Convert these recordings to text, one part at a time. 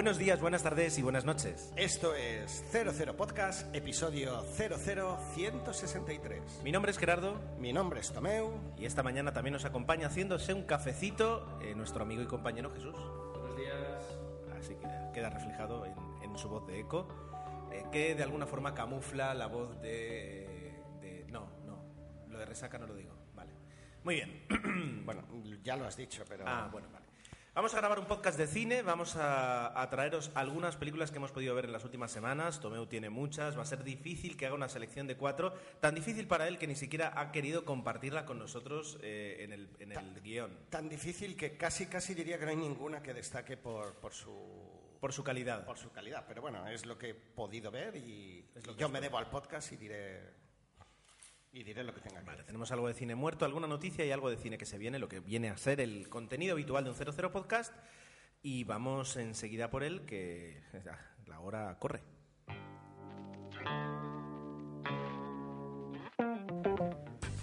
Buenos días, buenas tardes y buenas noches. Esto es 00 Podcast, episodio 00163. Mi nombre es Gerardo Mi nombre es Tomeu. y esta mañana también nos acompaña haciéndose un cafecito eh, nuestro amigo y compañero Jesús. Buenos días. Así que queda reflejado en, en su voz de eco, eh, que de alguna forma camufla la voz de, de- No, no, lo de resaca no lo digo. Vale. Muy bien. Bueno, ya lo has dicho, pero. Ah, bueno, vale. Vamos a grabar un podcast de cine, vamos a, a traeros algunas películas que hemos podido ver en las últimas semanas. Tomeu tiene muchas, va a ser difícil que haga una selección de cuatro, tan difícil para él que ni siquiera ha querido compartirla con nosotros eh, en el, en el guion, Tan difícil que casi, casi diría que no hay ninguna que destaque por, por su. por su calidad. Por su calidad, pero bueno, es lo que he podido ver y, Es lo que yo me debo al podcast y diré y diré lo que tenga que Vale, tenemos algo de cine muerto, alguna noticia y algo de cine que se viene, lo que viene a ser el contenido habitual de un 00 podcast. Y vamos enseguida por él, que la hora corre.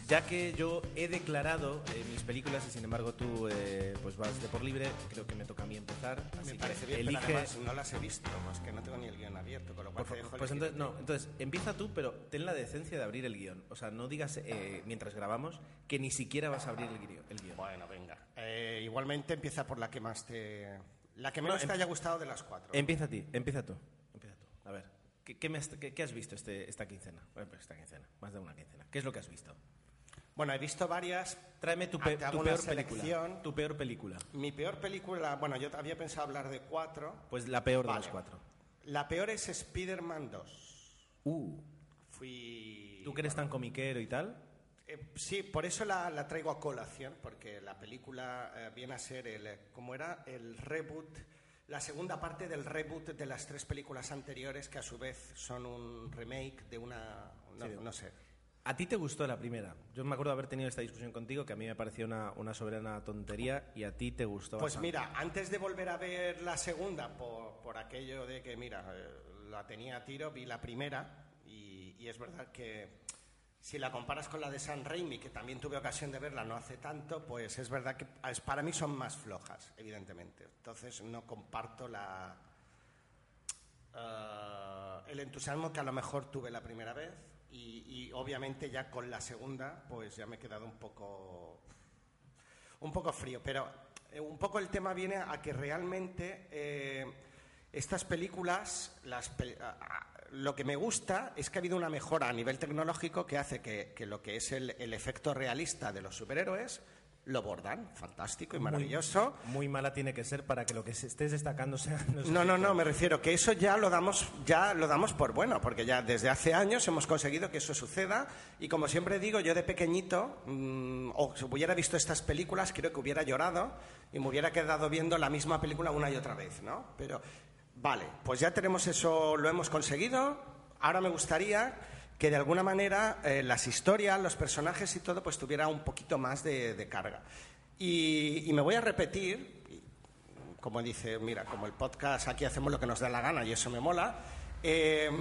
Ya que yo he declarado eh, mis películas y sin embargo tú eh, pues vas de por libre, creo que me toca a mí empezar. Así Me que parece bien, elige. pero además no las he visto, pues que no tengo ni el guion abierto, con lo cual Por te dejo pues entonces, no, entonces empieza tú, pero ten la decencia de abrir el guion. O sea, no digas eh, mientras grabamos que ni siquiera vas a abrir el guion. El guion. Bueno, venga. Eh, igualmente empieza por la que más te. La que No, menos em- te haya gustado de las cuatro. Empieza a ti, empieza tú. Empieza tú. A ver, ¿qué, qué me has, qué- qué has visto este, esta quincena? Bueno, pues esta quincena, más de una quincena. ¿Qué es lo que has visto? Bueno, he visto varias. Tráeme tu, Ah, pe- tu peor película. Tu peor película. Mi peor película, bueno, yo había pensado hablar de cuatro. Pues la peor de Vale. las cuatro. La peor es Spider-Man 2. Uh, Fui. ¿tú que eres tan comiquero y tal? Eh, sí, por eso la, la traigo a colación, porque la película eh, viene a ser el. eh, ¿Cómo era? El reboot. La segunda parte del reboot de las tres películas anteriores, que a su vez son un remake de una. No, Sí. no sé. ¿A ti te gustó la primera? Yo me acuerdo de haber tenido esta discusión contigo, que a mí me pareció una, una soberana tontería, y a ti te gustó Pues bastante. mira, antes de volver a ver la segunda, por, por aquello de que, mira, eh, la tenía a tiro, vi la primera y, y es verdad que si la comparas con la de San Raimi, que también tuve ocasión de verla no hace tanto, pues es verdad que es- para mí son más flojas, evidentemente. Entonces no comparto la, eh, el entusiasmo que a lo mejor tuve la primera vez y, obviamente ya con la segunda, pues ya me he quedado un poco un poco frío, pero eh, un poco el tema viene a que realmente eh, estas películas, las lo que me gusta es que ha habido una mejora a nivel tecnológico que hace que, que lo que es el, el efecto realista de los superhéroes lo bordan, fantástico y maravilloso. Muy mala tiene que ser para que lo que se estés destacando sea... los No, no, no, me refiero que eso ya lo damos, ya lo damos por bueno, porque ya desde hace años hemos conseguido que eso suceda y como siempre digo, yo de pequeñito, mm, o si hubiera visto estas películas, creo que hubiera llorado y me hubiera quedado viendo la misma película una y otra vez, ¿no? Pero vale, pues ya tenemos eso, lo hemos conseguido. Ahora me gustaría que de alguna manera eh, las historias, los personajes y todo, pues tuviera un poquito más de, carga. Y, y me voy a repetir, como dice, mira, como el podcast aquí hacemos lo que nos da la gana y eso me mola. eh,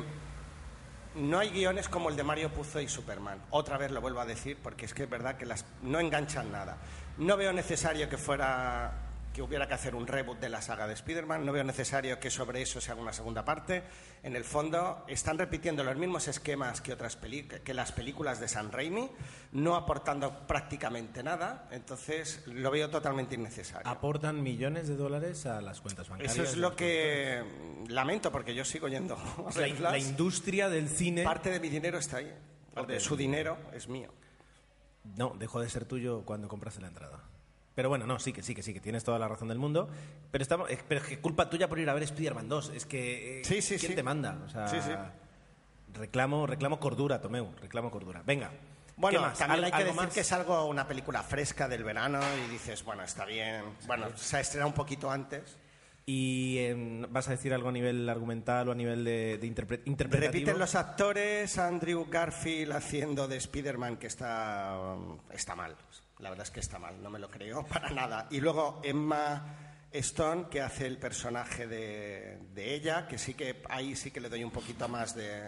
no hay guiones como el de Mario Puzo y Superman. Otra vez lo vuelvo a decir porque es que es verdad que las no enganchan nada. No veo necesario que fuera que hubiera que hacer un reboot de la saga de Spider-Man, no veo necesario que sobre eso se haga una segunda parte. En el fondo están repitiendo los mismos esquemas que otras peli- que las películas de San Raimi, no aportando prácticamente nada, entonces lo veo totalmente innecesario. Aportan millones de dólares a las cuentas bancarias. Eso es lo que lamento porque yo sigo yendo. a La, verlas. la industria del cine... Parte de mi dinero está ahí. Parte de de su dinero es mío. No, dejó de ser tuyo cuando compraste la entrada. Pero bueno, no, sí que sí, que sí, que tienes toda la razón del mundo. Pero, estamos, eh, pero es que culpa tuya por ir a ver Spider-Man 2. Es que. eh, Sí, sí, ¿Quién sí. te manda? O sea, Sí, sí. Reclamo, reclamo cordura, Tomeu. Reclamo cordura. Venga. Bueno, más? también hay que ¿Algo decir más? que es algo, una película fresca del verano y dices, bueno, está bien. Bueno, se ha estrenado un poquito antes. ¿Y em, vas a decir algo a nivel argumental o a nivel de, de interpre- interpretativo? Repiten los actores, Andrew Garfield haciendo de Spider-Man, que está, um, está mal. La verdad es que está mal, no me lo creo para nada. Y luego Emma Stone, que hace el personaje de, de ella, que sí que ahí sí que le doy un poquito más de,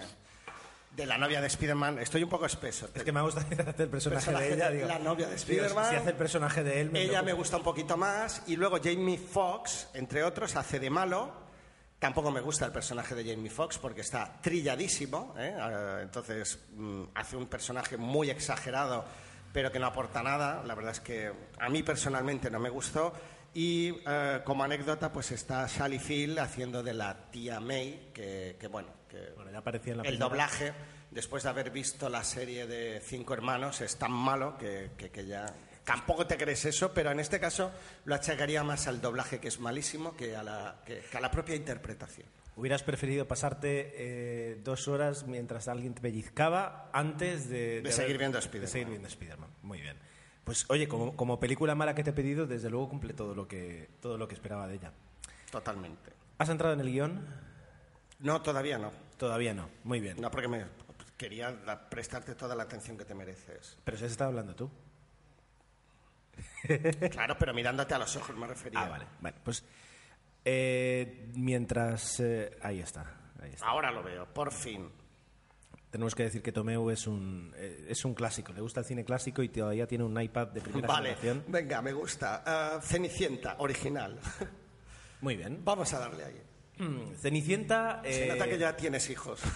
de la novia de Spider-Man. Estoy un poco espeso. Es que me gusta hacer el personaje, Personaje de ella. de digo, la novia de Spider-Man. Si hace el personaje de él, me Ella me gusta un poquito más y luego Jamie Foxx, entre otros, hace de malo. Tampoco me gusta el personaje de Jamie Foxx porque está trilladísimo, ¿eh? Ah, entonces mm, hace un personaje muy exagerado pero que no aporta nada. La verdad es que a mí personalmente no me gustó. Y eh, como anécdota, pues está Sally Field haciendo de la tía May, que, que bueno, que Bueno, ya aparecía en la el primera. doblaje, después de haber visto la serie de Cinco Hermanos, es tan malo que, que- que ya... Tampoco te crees eso, pero en este caso lo achacaría más al doblaje, que es malísimo, que a la, que- que a la propia interpretación. ¿Hubieras preferido pasarte eh, dos horas mientras alguien te pellizcaba antes de... De seguir viendo De Spider-Man. seguir viendo Spider-Man. Muy bien. Pues oye, como, como película mala que te he pedido, desde luego cumple todo lo que, todo lo que esperaba de ella. Totalmente. ¿Has entrado en el guion? No, todavía no. Todavía no. Muy bien. No, porque me quería prestarte toda la atención que te mereces. Pero si has estado hablando tú. Claro, pero mirándote a los ojos me refería. Ah, vale. Bueno, pues eh, mientras... eh, ahí está. Ahí está. Ahora lo veo, por fin. Tenemos que decir que Tomeu es un, eh, es un clásico. Le gusta el cine clásico y todavía tiene un iPad de primera Vale, generación. venga, me gusta. Ah, Cenicienta, original. Muy bien. Vamos a darle ahí. Mm, Cenicienta... Se eh, nota que ya tienes hijos.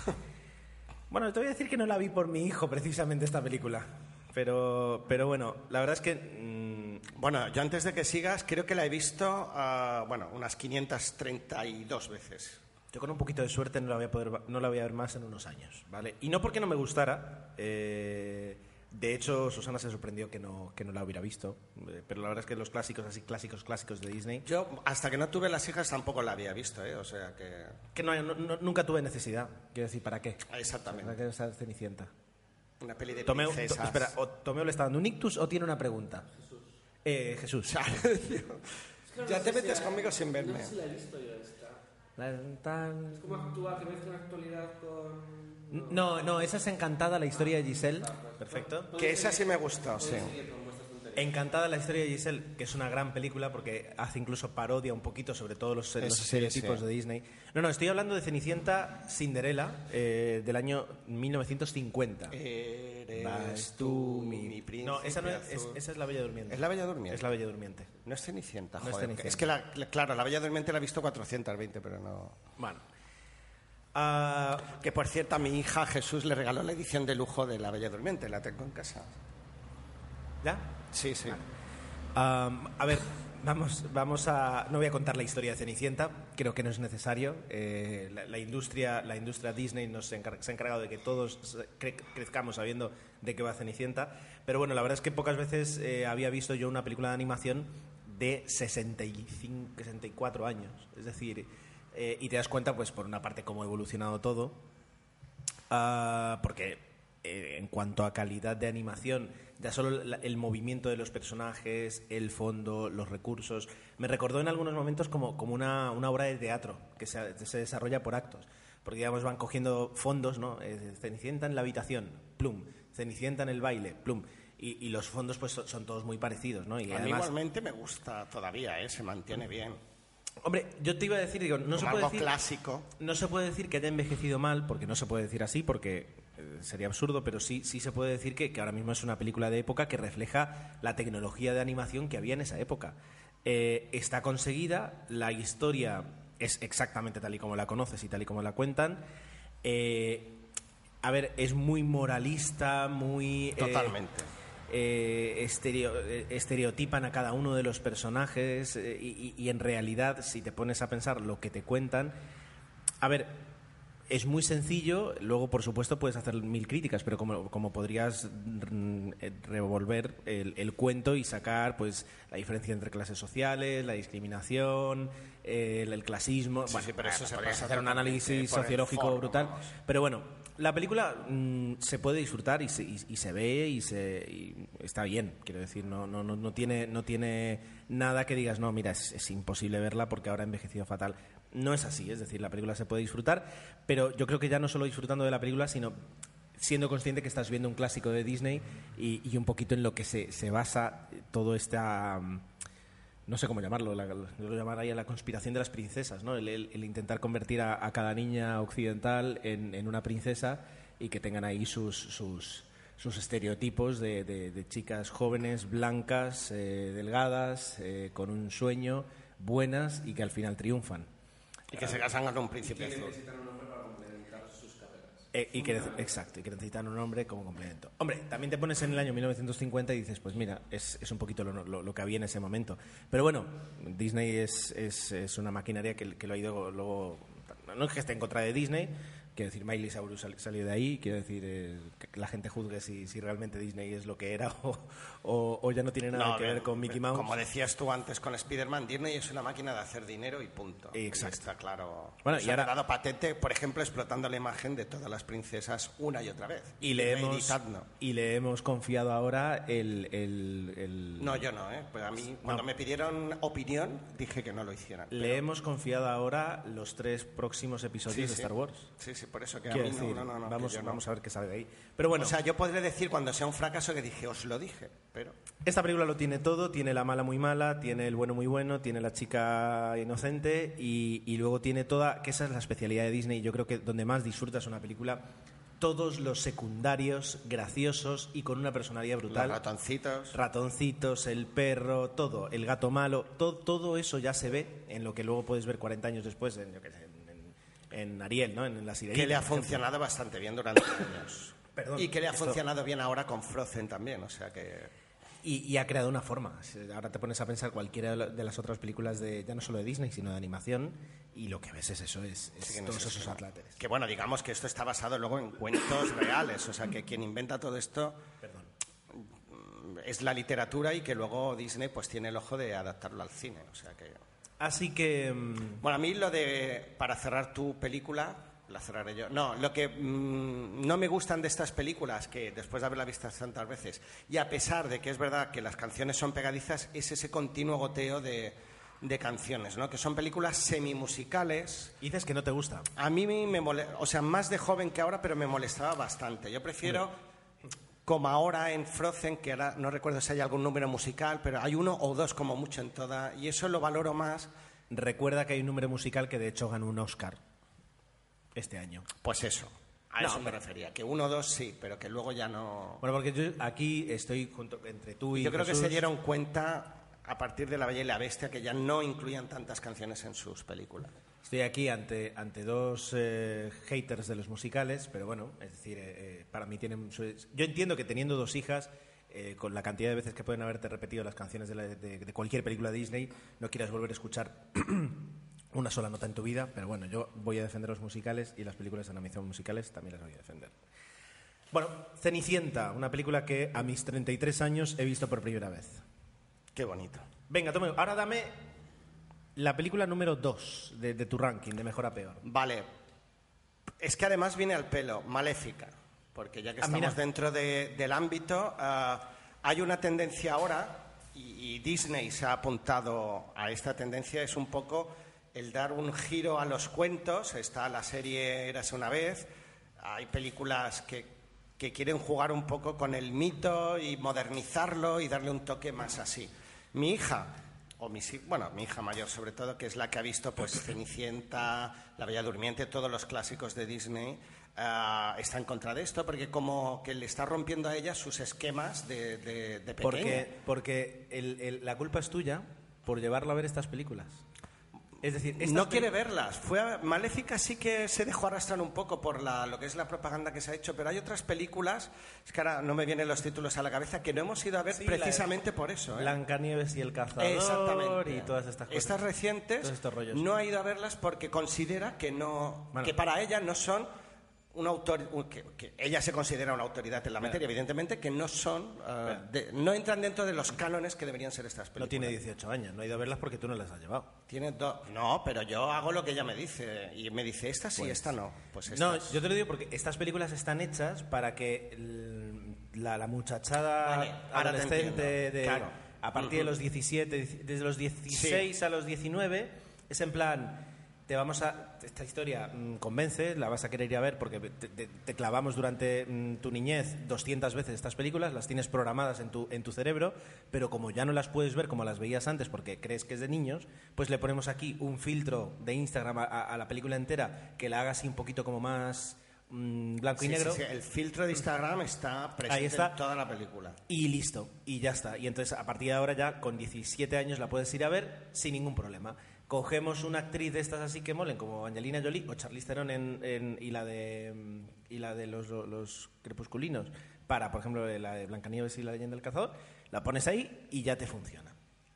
Bueno, te voy a decir que no la vi por mi hijo precisamente esta película. Pero, pero bueno, la verdad es que... mm, Bueno, yo antes de que sigas, creo que la he visto, ah, bueno, unas 532 veces. yo con un poquito de suerte no la voy a poder no la voy a ver más en unos años, ¿vale? Y no porque no me gustara. eh, de hecho, Susana se sorprendió que no, que no la hubiera visto. eh, pero la verdad es que los clásicos, así clásicos, clásicos de Disney... Yo, hasta que no tuve las hijas, tampoco la había visto, ¿eh? O sea que... Que no, nunca tuve necesidad. Quiero decir, ¿para qué? Exactamente. ¿Para qué esa Cenicienta? Una peli de Tomeo, espera, o Tomeo le está dando un ictus o tiene una pregunta? Jesús. Eh, Jesús. ya te metes conmigo sin verme. No sé si la he visto yo esta. La- tan- ¿Cómo actúa? Que mezcla la actualidad con... No, no, esa es Encantada, la historia de Giselle. Perfecto. Que esa sí me gustó, sí. Encantada, la historia de Giselle, que es una gran película porque hace incluso parodia un poquito sobre todos los, los sí, estereotipos sí. de Disney. No, no, estoy hablando de Cenicienta Cinderella eh, del año 1950. Eres Vas tú, mi, príncipe No, esa, no es, esa es la Bella Durmiente. ¿Es la Bella Durmiente? Es la Bella Durmiente. No es Cenicienta, No es joder. Cenicienta. Es que, la, la- claro, la Bella Durmiente la he visto 420, pero no... Bueno. Ah, Que, por cierto, a mi hija Jesús le regaló la edición de lujo de la Bella Durmiente. La tengo en casa. ¿Ya? Sí, sí. A ver, vamos, vamos a. No voy a contar la historia de Cenicienta, creo que no es necesario. Eh, la, industria, la industria Disney nos encar- se ha encargado de que todos crezcamos sabiendo de qué va Cenicienta. Pero bueno, la verdad es que pocas veces eh, había visto yo una película de animación de 65, 64 años. Es decir, eh, y te das cuenta, pues, por una parte, cómo ha evolucionado todo. Ah, porque eh, en cuanto a calidad de animación, ya solo la- el movimiento de los personajes, el fondo, los recursos, me recordó en algunos momentos como, como una, una obra de teatro que se, se desarrolla por actos. Porque, digamos, van cogiendo fondos, ¿no? Eh, Cenicienta en la habitación, plum. Cenicienta en el baile, plum. Y, y los fondos, pues, son, son todos muy parecidos, ¿no? Y a mí además, igualmente me gusta todavía, ¿eh? Se mantiene bien. hombre, yo te iba a decir, digo, no se puede algo decir... clásico. No se puede decir que haya envejecido mal, porque no se puede decir así, porque sería absurdo, pero sí, sí se puede decir que, que ahora mismo es una película de época que refleja la tecnología de animación que había en esa época. Eh, está conseguida, la historia es exactamente tal y como la conoces y tal y como la cuentan. Eh, a ver, es muy moralista, muy... eh, Totalmente. eh, estereo- eh, estereotipan a cada uno de los personajes eh, y, y- y en realidad, si te pones a pensar lo que te cuentan, a ver, es muy sencillo, luego por supuesto puedes hacer mil críticas, pero como, como podrías mm, eh, revolver el, el cuento y sacar pues la diferencia entre clases sociales, la discriminación, eh, el, el clasismo, Sí, bueno, sí, pero eso se podrías hacer un análisis sociológico brutal, vamos. pero bueno, la película mm, se puede disfrutar y se, y- y se ve y, se, y está bien, quiero decir, no, no, no, no tiene, no tiene nada que digas, no, mira, es, es imposible verla porque ahora ha envejecido fatal. No es así, es decir, la película se puede disfrutar, pero yo creo que ya no solo disfrutando de la película, sino siendo consciente que estás viendo un clásico de Disney y, un poquito en lo que se, se basa todo esta... no sé cómo llamarlo, la, lo llamaría la conspiración de las princesas, ¿no? El, intentar convertir a, cada niña occidental en, en una princesa y que tengan ahí sus, sus, sus estereotipos de chicas jóvenes, blancas, eh, delgadas, eh, con un sueño, buenas y que al final triunfan. Y que se casan con un príncipe azul. Eh, y que, exacto, y que necesitan un hombre como complemento. Hombre, también te pones en el año 1950 y dices, pues mira, es, es un poquito lo, lo- lo que había en ese momento. Pero bueno, Disney es, es, es una maquinaria que, que lo ha ido luego... No es que esté en contra de Disney, quiero decir, Miley Cyrus sal- salió de ahí, quiero decir, eh, que la gente juzgue si, si realmente Disney es lo que era o, o- o ya no tiene nada No, que no, ver con Mickey Mouse. Como decías tú antes con Spider-Man, Disney es una máquina de hacer dinero y punto. Exacto. Está claro. Bueno, Se y ha ahora- dado patente, por ejemplo, explotando la imagen de todas las princesas una y otra vez. Y le, hemos, y le hemos confiado ahora el... el- el- No, yo no, ¿eh? Pues a mí, cuando me pidieron opinión, dije que no lo hicieran. Le hemos confiado ahora los tres próximos episodios Sí, de. Star Wars. Sí, sí, por eso que a Quiero mí no, decir, no, no, no, que vamos, a ver qué sale de ahí. Pero bueno, O sea, yo podré decir cuando sea un fracaso que dije, os lo dije, pero... esta película lo tiene todo, tiene la mala muy mala, tiene el bueno muy bueno, tiene la chica inocente y, y luego tiene toda, que esa es la especialidad de Disney, yo creo que donde más disfrutas una película, todos los secundarios graciosos y con una personalidad Los brutal. ratoncitos... Ratoncitos, el perro, todo, el gato malo, todo, todo eso ya se ve en lo que luego puedes ver 40 años después en, yo qué sé, en, Ariel, ¿no? En, la sirenita. que le ha funcionado bastante bien durante años. Perdón, y que le ha esto- funcionado bien ahora con Frozen también, o sea que... Y, y ha creado una forma. Ahora te pones a pensar cualquiera de la- de las otras películas de ya no solo de Disney, sino de animación, y lo que ves es eso, es, es Sí, todos es eso, esos atláteres. Que bueno, digamos que esto está basado luego en cuentos reales, o sea que quien inventa todo esto mm, es la literatura y que luego Disney pues tiene el ojo de adaptarlo al cine, o sea que... Así que... mm, Bueno, a mí lo de, para cerrar tu película, la cerraré yo. No, lo que mm, no me gustan de estas películas, que después de haberla visto tantas veces, y a pesar de que es verdad que las canciones son pegadizas, es ese continuo goteo de, de canciones, ¿no? Que son películas semimusicales. dices que no te gusta. A mí me molesta, o sea, más de joven que ahora, pero me molestaba bastante. Yo prefiero, como ahora en Frozen, que ahora no recuerdo si hay algún número musical, pero hay uno o dos como mucho en toda, y eso lo valoro más. Recuerda que hay un número musical que de hecho ganó un Oscar este año. Pues eso, a No, eso me refería, que uno o dos sí, pero que luego ya no... Bueno, porque yo aquí estoy junto entre tú y Yo creo que se dieron cuenta a partir de La Bella y la Bestia que ya no incluían tantas canciones en sus películas. Estoy aquí ante, ante dos eh, haters de los musicales, pero bueno, es decir, eh, eh, para mí tienen... su- Yo entiendo que teniendo dos hijas, eh, con la cantidad de veces que pueden haberte repetido las canciones de, la- de- de cualquier película de Disney, no quieras volver a escuchar una sola nota en tu vida, pero bueno, yo voy a defender los musicales y las películas de animación musicales también las voy a defender. Bueno, Cenicienta, una película que a mis 33 años he visto por primera vez. Qué bonito. Venga, tome, ahora dame la película número 2 de, de tu ranking, de mejor a peor. Vale. Es que además viene al pelo, Maléfica, porque ya que Ah, estamos mira. dentro de- del ámbito, ah, hay una tendencia ahora, y, y Disney se ha apuntado a esta tendencia, es un poco el dar un giro a los cuentos. Está la serie Érase una vez, hay películas que, que quieren jugar un poco con el mito y modernizarlo y darle un toque más así. Mi hija o mis, bueno, mi hija mayor sobre todo, que es la que ha visto pues Cenicienta, La Bella Durmiente, todos los clásicos de Disney, ah, está en contra de esto porque como que le está rompiendo a ella sus esquemas de, de, de pequeña. Porque, porque el- el- la culpa es tuya por llevarlo a ver estas películas. Es decir, no quiere verlas. Fue a- Maléfica sí que se dejó arrastrar un poco por la, lo que es la propaganda que se ha hecho, pero hay otras películas, es que ahora no me vienen los títulos a la cabeza, que no hemos ido a ver Sí, la de precisamente por eso. ¿eh? Blancanieves y el cazador Exactamente. y todas estas cosas. Estas recientes no ha ido a verlas porque considera que no Bueno. que para ella no son un autor, que, que ella se considera una autoridad en la materia, evidentemente, que no son, de- no entran dentro de los cánones que deberían ser estas películas. No tiene 18 años, no ha ido a verlas porque tú no las has llevado. Tiene dos. No, pero yo hago lo que ella me dice. Y me dice, esta sí, esta no. Pues No, estas. yo te lo digo porque estas películas están hechas para que la, la muchachada Vale, adolescente entiendo. de, Claro. a partir de los 17, dieci- desde los 16 a los 19, es en plan, te vamos a, esta historia mm, convence, la vas a querer ir a ver porque te, te- te clavamos durante mm, tu niñez 200 veces estas películas, las tienes programadas en tu, en tu cerebro, pero como ya no las puedes ver como las veías antes porque crees que es de niños, pues le ponemos aquí un filtro de Instagram a, a- a la película entera que la haga así un poquito como más mm, blanco y Sí, negro. sí, sí, El filtro de Instagram está presente Ahí está. en toda la película. Y listo, y ya está. Y entonces a partir de ahora ya con 17 años la puedes ir a ver sin ningún problema. Cogemos una actriz de estas así que molen, como Angelina Jolie o Charlize Theron en, y la de, y la de los, los crepusculinos, para, por ejemplo, la de Blancanieves y la leyenda del cazador, la pones ahí y ya te funciona.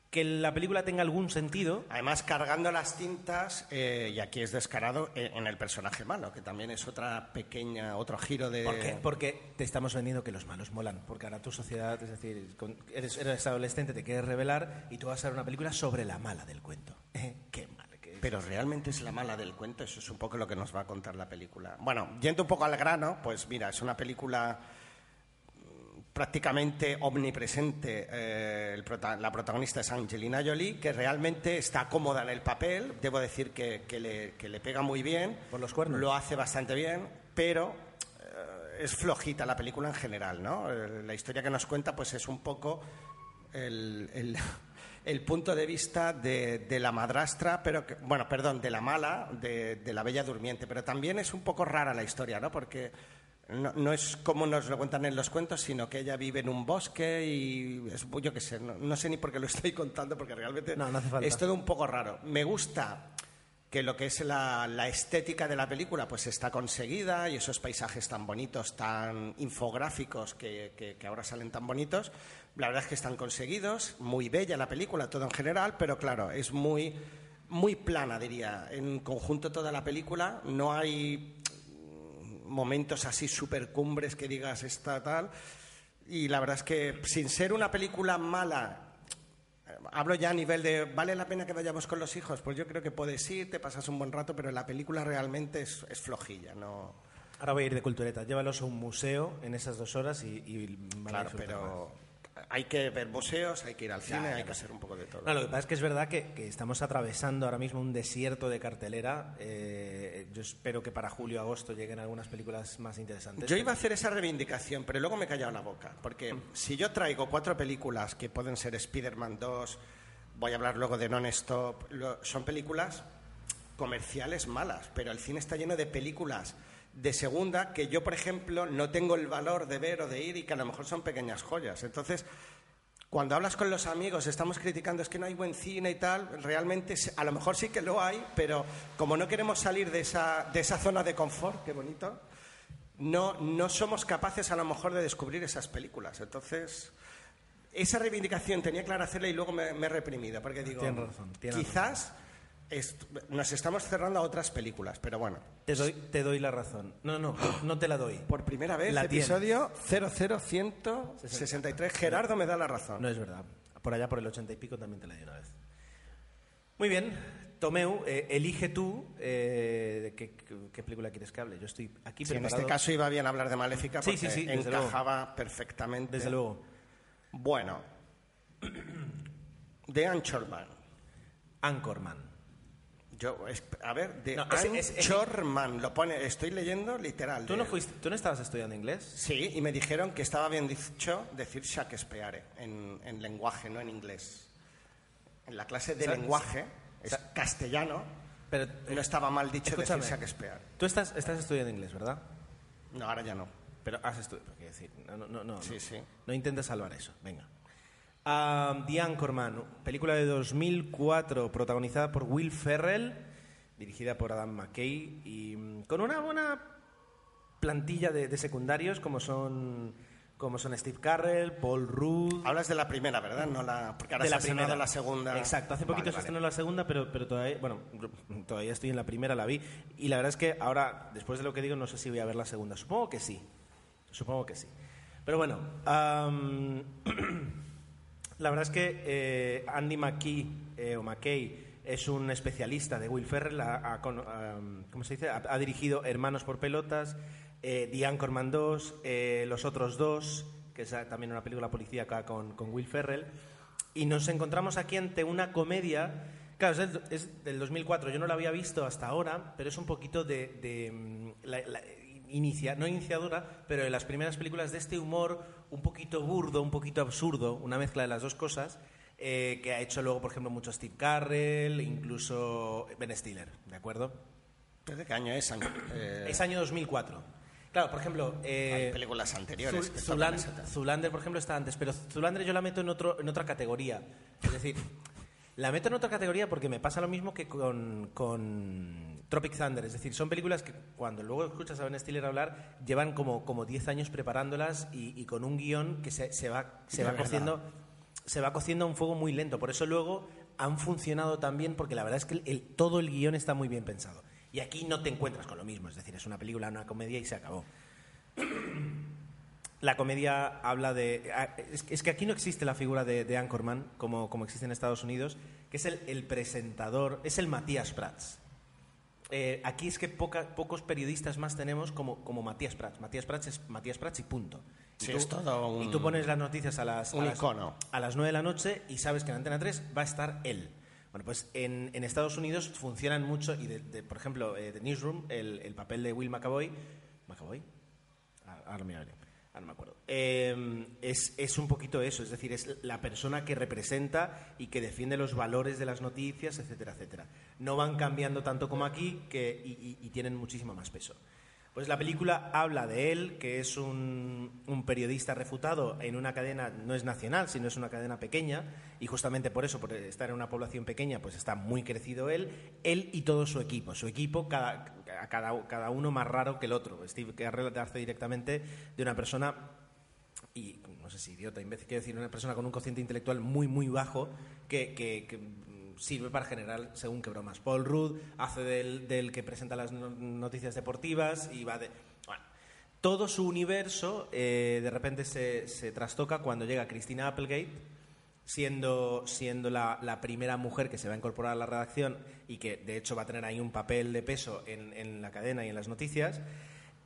Que la película tenga algún sentido, Además, cargando las tintas, eh, y aquí es descarado, eh, en el personaje malo, que también es otra pequeña, otro giro de... ¿Por qué? Porque te estamos vendiendo que los malos molan. Porque ahora tu sociedad, es decir, con- eres, eres adolescente, te quieres revelar y tú vas a ver una película sobre la mala del cuento. qué mal. Pero realmente es la mala del cuento, eso es un poco lo que nos va a contar la película. Bueno, yendo un poco al grano, pues mira, es una película prácticamente omnipresente. eh, el prota- la protagonista es Angelina Jolie, que realmente está cómoda en el papel. Debo decir que, que le, que le pega muy bien. Por los cuernos. Lo hace bastante bien, pero eh, es flojita la película en general, ¿no? Eh, La historia que nos cuenta, pues es un poco el, el- el punto de vista de, de la madrastra, pero que, bueno, perdón, de la mala, de, de la bella durmiente, pero también es un poco rara la historia, ¿no? Porque no, no es como nos lo cuentan en los cuentos, sino que ella vive en un bosque y es, yo qué sé, no, no sé ni por qué lo estoy contando, porque realmente No, no hace falta. es todo un poco raro. Me gusta que lo que es la, la estética de la película pues está conseguida y esos paisajes tan bonitos, tan infográficos que, que- que ahora salen tan bonitos, la verdad es que están conseguidos, muy bella la película, todo en general, pero claro, es muy, muy plana, diría. En conjunto toda la película, no hay momentos así super cumbres que digas esta tal. Y la verdad es que sin ser una película mala, Hablo ya a nivel de, ¿vale la pena que vayamos con los hijos? Pues yo creo que puedes ir, te pasas un buen rato, pero la película realmente es, es flojilla, ¿no? Ahora voy a ir de cultureta. Llévalos a un museo en esas dos horas y, Claro, pero hay que ver museos, hay que ir al cine, hay que hacer un poco de todo. No, lo que pasa es que es verdad que, que estamos atravesando ahora mismo un desierto de cartelera. Eh, yo espero que para julio agosto lleguen algunas películas más interesantes. Yo iba a hacer esa reivindicación, pero luego me he callado la boca. Porque si yo traigo cuatro películas que pueden ser Spider-Man 2, voy a hablar luego de Non-Stop, son películas comerciales malas, pero el cine está lleno de películas de segunda que yo, por ejemplo, no tengo el valor de ver o de ir y que a lo mejor son pequeñas joyas. Entonces, cuando hablas con los amigos, estamos criticando es que no hay buen cine y tal, realmente a lo mejor sí que lo hay, pero como no queremos salir de esa, de esa zona de confort, qué bonito, no, no somos capaces a lo mejor de descubrir esas películas. Entonces, esa reivindicación tenía clara hacerla y luego me, me he reprimido, porque digo, Tienes razón, quizás est- nos estamos cerrando a otras películas, pero bueno. Te doy, te doy la razón. No, no, no te la doy. Por primera vez, La episodio 00163, Gerardo me da la razón. No es verdad. Por allá, por el ochenta y pico, también te la di una vez. Muy bien. Tomeu, eh, elige tú eh, de qué, película quieres que hable. Yo estoy aquí Sí, en preparado. este caso iba bien hablar de Maléfica porque sí, sí, desde encajaba perfectamente. Desde luego. Bueno, The Anchorman. Anchorman. Yo, es- a ver, The No, ese- Anchorman, lo pone, estoy leyendo literal. ¿Tú de- no, fuiste, ¿Tú no estabas estudiando inglés? Sí, y me dijeron que estaba bien dicho decir Shakespeare en, en lenguaje, no en inglés. En la clase de ¿Sabes? lenguaje, es castellano, Pero, eh, no estaba mal dicho decir Shakespeare. Tú estás, estás estudiando inglés, ¿verdad? No, ahora ya no. Pero has estudiado. Quiero decir, no, no, no, no, Sí, no. sí. No intentes salvar eso. Venga. Ah, The Anchorman, película de 2004, protagonizada por Will Ferrell, dirigida por Adam McKay y mm, con una buena plantilla de, de secundarios como son como son Steve Carrell, Paul Rudd... Hablas de la primera, ¿verdad? No la, porque ahora de se la ha primera. la segunda. Exacto, hace poquito Vale, se vale. estrenó la segunda, pero, pero todavía, bueno, todavía estoy en la primera, la vi. Y la verdad es que ahora, después de lo que digo, no sé si voy a ver la segunda. Supongo que sí. Supongo que sí. Pero bueno, la verdad es que eh, Andy McKee, eh, o McKay es un especialista de Will Ferrell. ha- ha ¿Cómo se dice? Ha, dirigido Hermanos por Pelotas, eh, The Anchorman 2, eh, Los Otros Dos, que es ah, también una película policíaca con, con Will Ferrell. Y nos encontramos aquí ante una comedia. Claro, es del, es del 2004. Yo no la había visto hasta ahora, pero es un poquito de. de, mm, la- inicia, no iniciadora, pero de las primeras películas de este humor un poquito burdo, un poquito absurdo, una mezcla de las dos cosas, eh, que ha hecho luego, por ejemplo, mucho Steve Carrell, incluso Ben Stiller, ¿de acuerdo? ¿Desde qué año es? Eh, Es año 2004. Claro, por ejemplo. eh, hay películas anteriores. Zul- Zulan-. Zulander, por ejemplo, está antes, pero Zulander yo la meto en, otro, en otra categoría. Es decir, la meto en otra categoría porque me pasa lo mismo que con, con Tropic Thunder. Es decir, son películas que cuando luego escuchas a Ben Stiller hablar, llevan como, como 10 años preparándolas y, y con un guion que se, se va, se va cociendo se va cociendo a un fuego muy lento. Por eso luego han funcionado tan bien, porque la verdad es que el- el- todo el guion está muy bien pensado. Y aquí no te encuentras con lo mismo, es decir, es una película, una comedia y se acabó. La comedia habla de... ah, Es, que aquí no existe la figura de, de Anchorman, como, como existe en Estados Unidos, que es el, el presentador, es el Matías Prats. Eh, aquí es que poca- pocos periodistas más tenemos como, como Matías Prats. Matías Prats es Matías Prats y punto. Y Sí, es todo un- Y tú pones las noticias a las, a las, icono. a las 9 de la noche y sabes que en Antena 3 va a estar él. Bueno, pues en, en Estados Unidos funcionan mucho, y de, de- por ejemplo, eh, de Newsroom, el, el papel de Will McAvoy. ¿McAvoy? Ah, Ahora me. Ah, no me acuerdo. Eh, es, es un poquito eso, es decir, es la persona que representa y que defiende los valores de las noticias, etcétera, etcétera. No van cambiando tanto como aquí que, y tienen muchísimo más peso. Pues la película habla de él, que es un, periodista refutado en una cadena, no es nacional, sino es una cadena pequeña, y justamente por eso, por estar en una población pequeña, pues está muy crecido él, él y todo su equipo. Su equipo, cada, cada, cada uno más raro que el otro. Steve Carell hace directamente de una persona y no sé si idiota, imbécil, quiero decir, una persona con un cociente intelectual muy, muy bajo que, que- que, sirve para generar según qué bromas. Paul Rudd hace del, del que presenta las no- noticias deportivas y va de... Bueno, todo su universo eh, de repente se, se trastoca cuando llega Christina Applegate, siendo, siendo la, la primera mujer que se va a incorporar a la redacción y que de hecho va a tener ahí un papel de peso en, en la cadena y en las noticias.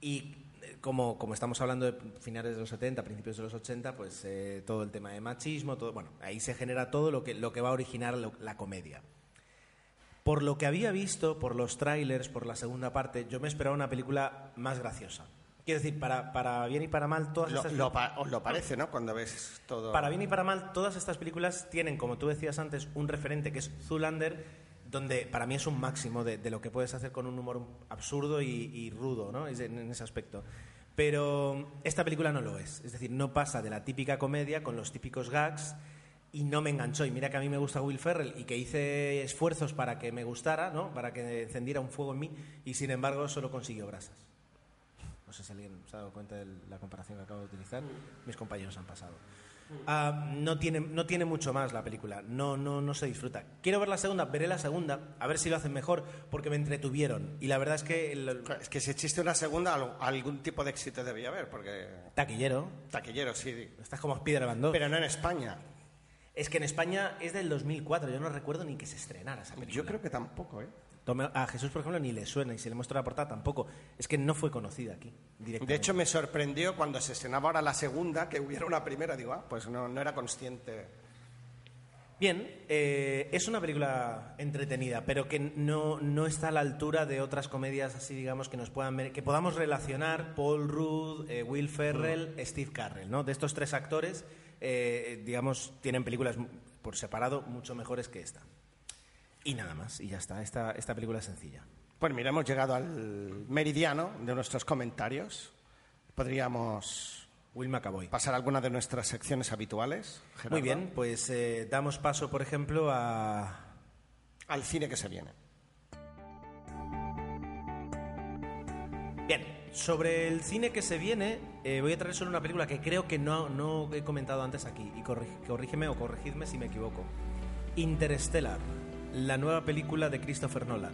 Y como, como estamos hablando de finales de los 70, principios de los 80, pues eh, todo el tema de machismo, todo, bueno, ahí se genera todo lo que, lo que va a originar lo- la comedia. Por lo que había visto, por los trailers, por la segunda parte, yo me esperaba una película más graciosa. Quiero decir, para, para bien y para mal, todas Lo, estas lo pa- os lo parece, ¿no? Cuando ves todo. para bien y para mal, todas estas películas tienen, como tú decías antes, un referente que es Zoolander, donde para mí es un máximo de, lo que puedes hacer con un humor absurdo y, y rudo, ¿no? En, en ese aspecto. Pero esta película no lo es. Es decir, no pasa de la típica comedia con los típicos gags y no me enganchó. Y mira que a mí me gusta Will Ferrell y que hice esfuerzos para que me gustara, ¿no? Para que encendiera un fuego en mí y sin embargo solo consiguió brasas. No sé si alguien se ha dado cuenta de la comparación que acabo de utilizar. Mis compañeros han pasado. Ah, no, tiene, no tiene mucho más la película. No, no, no se disfruta. Quiero ver la segunda, veré la segunda, a ver si lo hacen mejor, porque me entretuvieron. Y la verdad es que el, Es que si existe una segunda, algún tipo de éxito debía haber, porque. taquillero, Taquillero, sí. estás como Spider Van Dog. Pero no en España. Es que en España es del 2004, yo no recuerdo ni que se estrenara esa película. Yo creo que tampoco, ¿eh? A Jesús, por ejemplo, ni le suena y si le muestro la portada tampoco. Es que no fue conocida aquí, directamente. De hecho, me sorprendió cuando se estrenaba ahora la segunda que hubiera una primera. Digo, ah, pues no, no era consciente. Bien, eh, es una película entretenida, pero que no, no está a la altura de otras comedias así, digamos, que nos puedan ver- que podamos relacionar Paul Rudd, eh, Will Ferrell, Steve Carrell, ¿no? De estos tres actores, eh, digamos, tienen películas por separado mucho mejores que esta. Y nada más, y ya está. Esta, esta película es sencilla. Pues mira, hemos llegado al meridiano de nuestros comentarios. Podríamos Will McAvoy. pasar a alguna de nuestras secciones habituales. Gerardo? Muy bien, pues eh, damos paso, por ejemplo, a Al cine que se viene. Bien, Sobre el cine que se viene, eh, voy a traer solo una película que creo que no, no he comentado antes aquí, y corrí- corrígeme o corregidme si me equivoco. Interstellar, la nueva película de Christopher Nolan.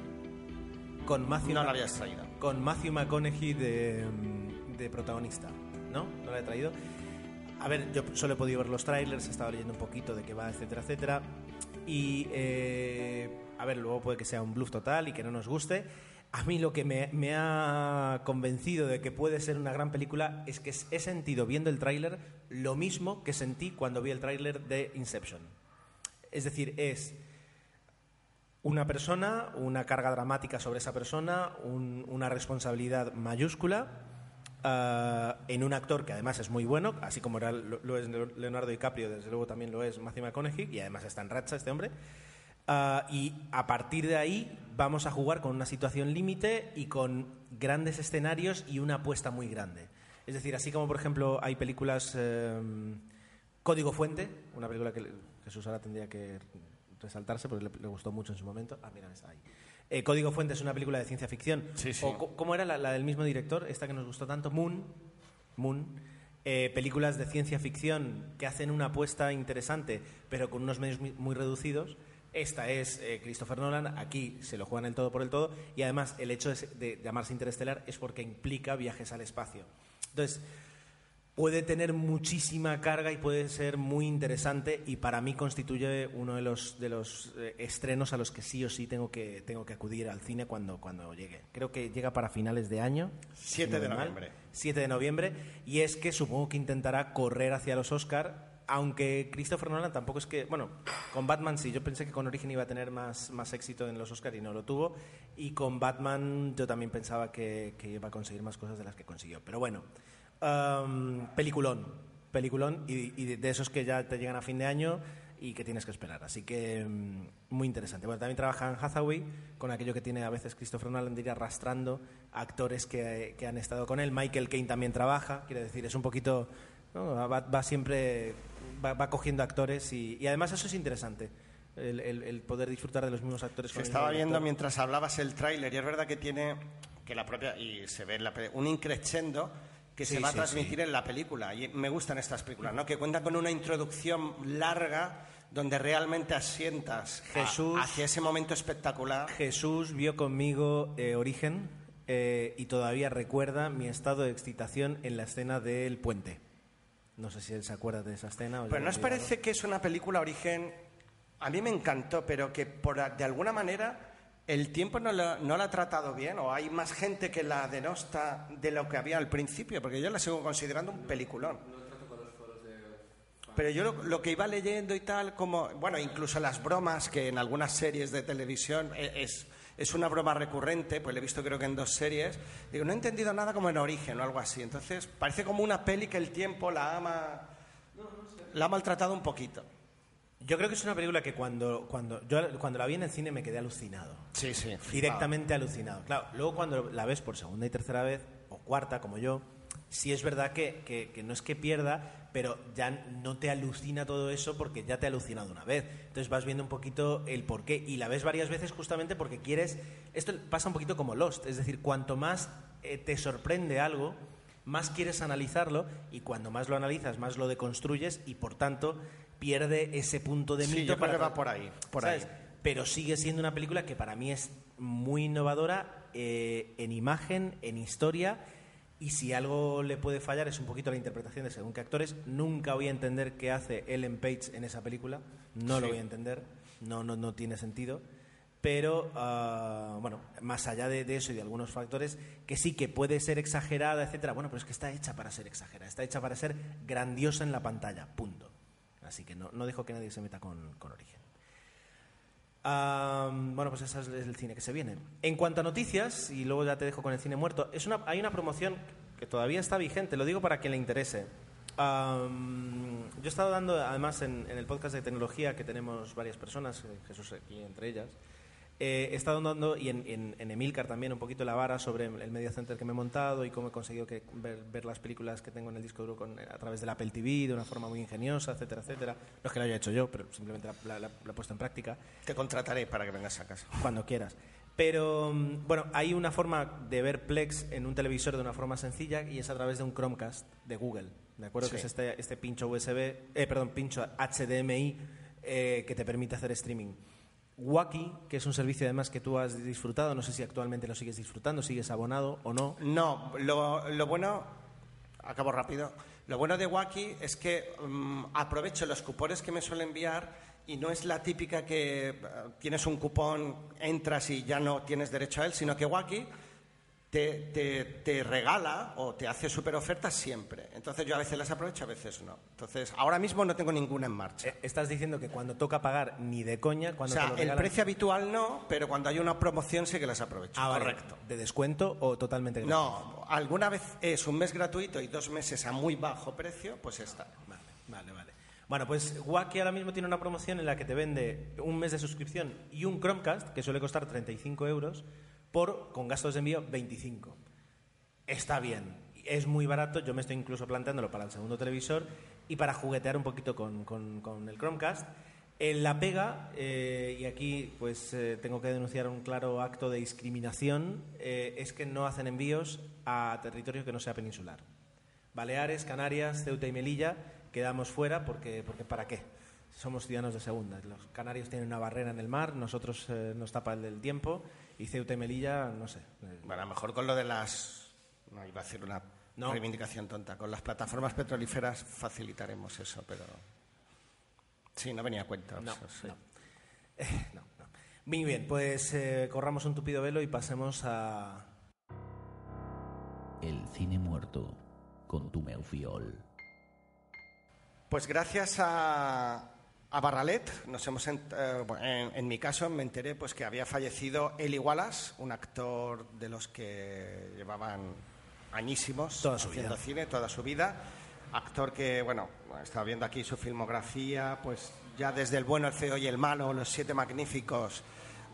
Con Matthew, No la Mc- habías traído. con Matthew McConaughey de, de protagonista. ¿No? ¿No la he traído? A ver, yo solo he podido ver los trailers, he estado leyendo un poquito de qué va, etcétera, etcétera. Y, eh, a ver, luego puede que sea un bluff total y que no nos guste. A mí lo que me, me ha convencido de que puede ser una gran película es que he sentido viendo el tráiler lo mismo que sentí cuando vi el tráiler de Inception. Es decir, es una persona, una carga dramática sobre esa persona, un- una responsabilidad mayúscula ah, en un actor que además es muy bueno, así como lo, es Leonardo DiCaprio, desde luego también lo es Matthew McConaughey, y además está en racha este hombre. Ah, y a partir de ahí vamos a jugar con una situación límite y con grandes escenarios y una apuesta muy grande. Es decir, así como por ejemplo hay películas eh, Código Fuente, una película que Jesús ahora tendría que resaltarse porque le, le gustó mucho en su momento. Ah, mira, está ahí. Eh, Código Fuente es una película de ciencia ficción. Sí, sí. O, ¿Cómo era la, la del mismo director? Esta que nos gustó tanto, Moon. Moon. Eh, películas de ciencia ficción que hacen una apuesta interesante, pero con unos medios muy, muy reducidos. Esta es eh, Christopher Nolan, aquí se lo juegan el todo por el todo, y además el hecho de, de llamarse interestelar es porque implica viajes al espacio. Entonces, puede tener muchísima carga y puede ser muy interesante y para mí constituye uno de los, de los eh, estrenos a los que sí o sí tengo que, tengo que acudir al cine cuando, cuando llegue. Creo que llega para finales de año. 7 si no de noviembre. 7 de noviembre y es que supongo que intentará correr hacia los Oscar aunque Christopher Nolan tampoco es que bueno con Batman sí yo pensé que con Origen iba a tener más, más éxito en los Oscar y no lo tuvo y con Batman yo también pensaba que, que iba a conseguir más cosas de las que consiguió pero bueno um, peliculón peliculón y, y de- esos que ya te llegan a fin de año y que tienes que esperar. Así que mm, muy interesante. Bueno, también trabaja en Hathaway con aquello que tiene a veces Christopher Nolan de ir arrastrando actores que, que han estado con él. Michael Caine también trabaja, quiero decir, es un poquito... ¿no? Va, va siempre... Va, va cogiendo actores y, y además eso es interesante. El, el- el poder disfrutar de los mismos actores. Se estaba viendo mientras hablabas el tráiler y es verdad que tiene que la propia y se ve en la un increscendo que Sí, se va a transmitir en la película y me gustan estas películas, ¿no? Que cuentan con una introducción larga donde realmente asientas a- Jesús- hacia ese momento espectacular. Jesús vio conmigo eh, Origen eh, y todavía recuerda mi estado de excitación en la escena del puente. No sé si él se acuerda de esa escena. o Pero ¿no os parece que es una película origen? A mí me encantó, pero que por, de alguna manera el tiempo no, la- no la ha tratado bien o hay más gente que la denosta de lo que había al principio, porque yo la sigo considerando un peliculón. Pero yo lo, lo que iba leyendo y tal, como, bueno, incluso las bromas que en algunas series de televisión e- es, es una broma recurrente, pues lo he visto creo que en dos series, digo, no he entendido nada como en origen o algo así. Entonces, parece como una peli que el tiempo la ama, la ha maltratado un poquito. Yo creo que es una película que cuando, cuando, yo cuando la vi en el cine me quedé alucinado. Sí, sí. Directamente alucinado. Claro, luego cuando la ves por segunda y tercera vez, o cuarta, como yo, sí es verdad que, que- que no es que pierda, pero ya no te alucina todo eso porque ya te ha alucinado una vez. Entonces vas viendo un poquito el porqué y la ves varias veces justamente porque quieres... Esto pasa un poquito como Lost, es decir, cuanto más eh, te sorprende algo, más quieres analizarlo y cuando más lo analizas, más lo deconstruyes y por tanto pierde ese punto de Sí, mito creo para que va por ahí, por ¿sabes? ahí. Pero sigue siendo una película que para mí es muy innovadora eh, en imagen, en historia y si algo le puede fallar es un poquito la interpretación de según qué actores. Nunca voy a entender qué hace Ellen Page en esa película, no lo Sí. voy a entender, no, no, no tiene sentido. Pero, ah, bueno, más allá de, de eso y de algunos factores, que sí que puede ser exagerada, etcétera, bueno, pero es que está hecha para ser exagerada, está hecha para ser grandiosa en la pantalla, punto. Así que no, no dejo que nadie se meta con, con origen. Ah, bueno, pues ese es el cine que se viene. En cuanto a noticias, y luego ya te dejo con el cine muerto, es una, hay una promoción que todavía está vigente, lo digo para quien le interese. Ah, yo he estado dando, además, en, en el podcast de tecnología que tenemos varias personas, eh, Jesús aquí entre ellas, eh, he estado dando, y en, en, en Emilcar también, un poquito la vara sobre el media center que me he montado y cómo he conseguido que, ver, ver las películas que tengo en el disco duro con, a través del Apple TV de una forma muy ingeniosa, etcétera, etcétera. No es que lo haya hecho yo, pero simplemente la, la- la- la he puesto en práctica Te contrataré para que vengas a casa. cuando quieras. Pero mm, bueno, hay una forma de ver Plex en un televisor de una forma sencilla y es a través de un Chromecast de Google. ¿De acuerdo? Que Sí. es este, este pincho USB, eh, perdón, pincho HDMI eh, que te permite hacer streaming. Wacky, que es un servicio además que tú has disfrutado, no sé si actualmente lo sigues disfrutando, sigues abonado o no. No, lo, bueno, acabo rápido, lo bueno de Wacky es que mm, aprovecho los cupones que me suele enviar y no es la típica que eh, tienes un cupón, entras y ya no tienes derecho a él, sino que Wacky te, te- te regala o te hace super ofertas siempre. Entonces yo a veces las aprovecho, a veces no. Entonces ahora mismo no tengo ninguna en marcha. Eh, Estás diciendo que cuando toca pagar ni de coña, o cuando sea, te lo el precio habitual no, pero cuando hay una promoción sí que las aprovecho. Ah, vale. Correcto. ¿De descuento o totalmente gratis? No, alguna vez es un mes gratuito y dos meses a muy bajo precio, pues está. Vale, vale, vale. Bueno, pues Wacky ahora mismo tiene una promoción en la que te vende un mes de suscripción y un Chromecast, que suele costar 35 euros, por, con gastos de envío, 25. Está bien, es muy barato, yo me estoy incluso planteándolo para el segundo televisor y para juguetear un poquito con, con- con el Chromecast. En la pega, eh, y aquí pues eh, tengo que denunciar un claro acto de discriminación, eh, es que no hacen envíos a territorio que no sea peninsular. Baleares, Canarias, Ceuta y Melilla quedamos fuera porque, porque ¿para qué? Somos ciudadanos de segunda. Los canarios tienen una barrera en el mar, nosotros eh, nos tapa el del tiempo y Ceuta y Melilla, no sé. Bueno, a lo mejor con lo de las. No, iba a decir una No. reivindicación tonta. Con las plataformas petrolíferas facilitaremos eso, pero. Sí, no venía a cuenta. No, eso, sí. no. Eh, no, no. Muy bien, pues eh, corramos un tupido velo y pasemos a... El cine muerto con tu Meufiol. Pues gracias a, a Barralet, nos hemos eh, en, en mi caso me enteré pues que había fallecido Eli Wallace, un actor de los que llevaban añísimos Toda su haciendo vida. cine, toda su vida. Actor que, bueno, estaba viendo aquí su filmografía, pues ya desde El bueno, el feo y el malo, Los siete magníficos,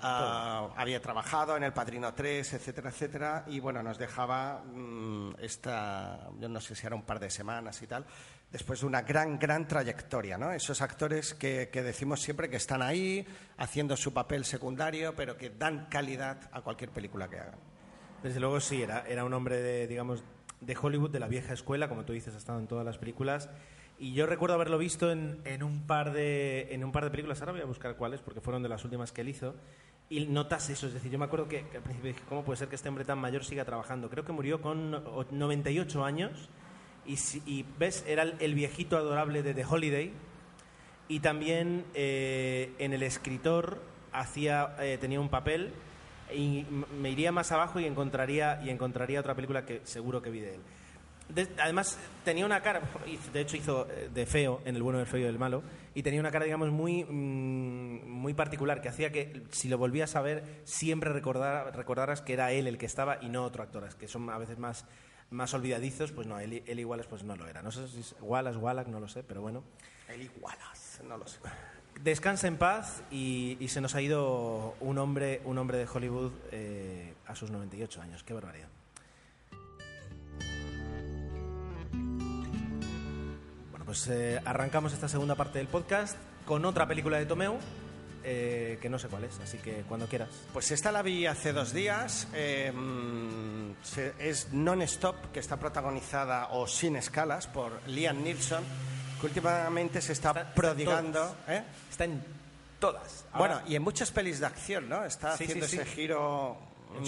ah, había trabajado en El Padrino 3, etcétera, etcétera, y bueno, nos dejaba mm, esta, yo no sé si era un par de semanas y tal, después de una gran, gran trayectoria, ¿no? Esos actores que, decimos siempre que están ahí, haciendo su papel secundario, pero que dan calidad a cualquier película que hagan. Desde luego sí, era, era un hombre de, digamos, de Hollywood, de la vieja escuela, como tú dices, ha estado en todas las películas. Y yo recuerdo haberlo visto en, un par de, en un par de películas, ahora voy a buscar cuáles, porque fueron de las últimas que él hizo. Y notas eso, es decir, yo me acuerdo que, que al principio dije, ¿cómo puede ser que este hombre tan mayor siga trabajando? Creo que murió con no- 98 años y, y ves, era el, viejito adorable de The Holiday, y también eh, en El escritor hacía, eh, tenía un papel y me iría más abajo y encontraría, y encontraría otra película que seguro que vi de él. De- además, tenía una cara, de hecho hizo eh, de feo en El bueno, el feo y el malo, y tenía una cara, digamos, muy, mm, muy particular, que hacía que si lo volvías a ver, siempre recordara- recordaras que era él el que estaba y no otro actor, que son a veces más, más olvidadizos, pues no, él, él igual pues no lo era. No sé si es Wallace, Wallach, no lo sé, pero bueno. Eli Wallace, no lo sé. Descansa en paz y, y se nos ha ido un hombre, un hombre de Hollywood eh, a sus 98 años. Qué barbaridad. Bueno, pues eh, arrancamos esta segunda parte del podcast con otra película de Tomeu, eh, que no sé cuál es, así que cuando quieras. Pues esta la vi hace dos días. eh, se- es Non-Stop, que está protagonizada o sin escalas por Liam Neeson, que últimamente se está, Está- está en prodigando. ¿eh? Está en todas. Bueno, Ahora- y en muchas pelis de acción, ¿no? Está Sí, haciendo sí, ese sí. giro,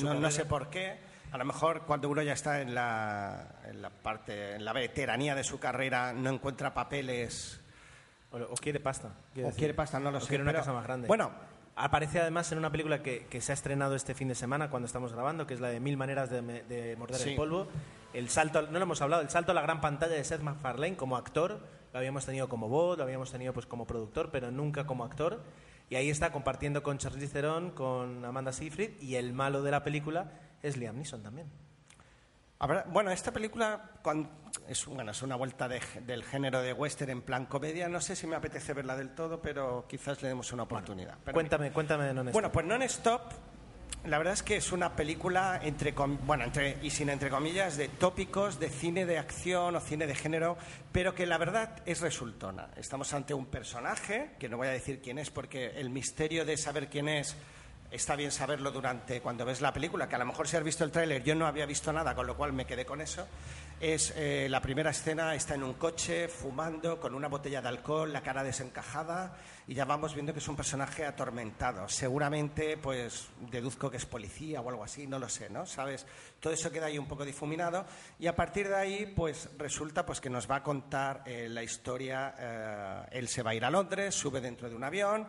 no, sé por qué. A lo mejor cuando uno ya está en la, en la parte, en la veteranía de su carrera, no encuentra papeles o, o quiere pasta. o quiere pasta, no lo o sé. quiere una pero- casa más grande. Bueno, Aparece además en una película que, que se ha estrenado este fin de semana cuando estamos grabando, que es la de Mil maneras de, morder Sí. el polvo. El salto, al- no lo hemos hablado, el salto a la gran pantalla de Seth MacFarlane como actor. Lo habíamos tenido como voz, lo habíamos tenido pues como productor, pero nunca como actor. Y ahí está compartiendo con Charlize Theron, con Amanda Seyfried y el malo de la película es Liam Neeson también. Bueno, esta película es, bueno, es una vuelta de- del género de western en plan comedia. No sé si me apetece verla del todo, pero quizás le demos una oportunidad. Pero cuéntame, cuéntame de Non Bueno, pues Non-Stop, la verdad es que es una película, entre, bueno, entre, y sin entre comillas, de tópicos, de cine de acción o cine de género, pero que la verdad es resultona. Estamos ante un personaje, que no voy a decir quién es, porque el misterio de saber quién es está bien saberlo durante cuando ves la película, que a lo mejor si has visto el tráiler yo no había visto nada, con lo cual me quedé con eso. Es eh, la primera escena, está en un coche fumando con una botella de alcohol, la cara desencajada y ya vamos viendo que es un personaje atormentado. Seguramente, pues deduzco que es policía o algo así, no lo sé, ¿no? ¿Sabes? Todo eso queda ahí un poco difuminado y a partir de ahí, pues resulta pues que nos va a contar eh, la historia. eh, él se va a ir a Londres, sube dentro de un avión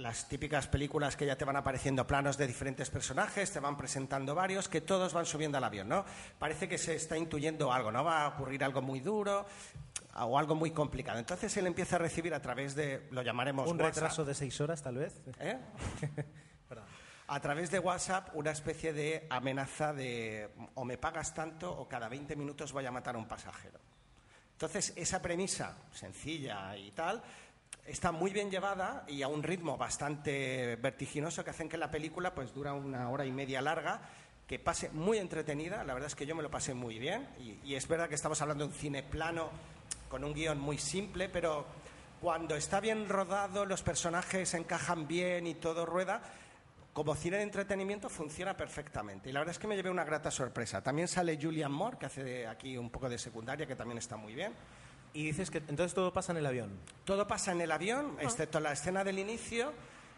las típicas películas que ya te van apareciendo planos de diferentes personajes, te van presentando varios, que todos van subiendo al avión, ¿no? Parece que se está intuyendo algo, ¿no? Va a ocurrir algo muy duro o algo muy complicado. Entonces él empieza a recibir a través de, lo llamaremos Un WhatsApp, retraso de seis horas, tal vez. ¿eh? a través de WhatsApp una especie de amenaza de o me pagas tanto o cada 20 minutos voy a matar a un pasajero. Entonces, esa premisa sencilla y tal está muy bien llevada y a un ritmo bastante vertiginoso que hacen que la película pues dura una hora y media larga que pase muy entretenida, la verdad es que yo me lo pasé muy bien y, y es verdad que estamos hablando de un cine plano con un guion muy simple, pero cuando está bien rodado, los personajes encajan bien y todo rueda, como cine de entretenimiento funciona perfectamente. Y la verdad es que me llevé una grata sorpresa. También sale Julian Moore, que hace aquí un poco de secundaria, que también está muy bien. Y dices que entonces todo pasa en el avión. Todo pasa en el avión, excepto la escena del inicio.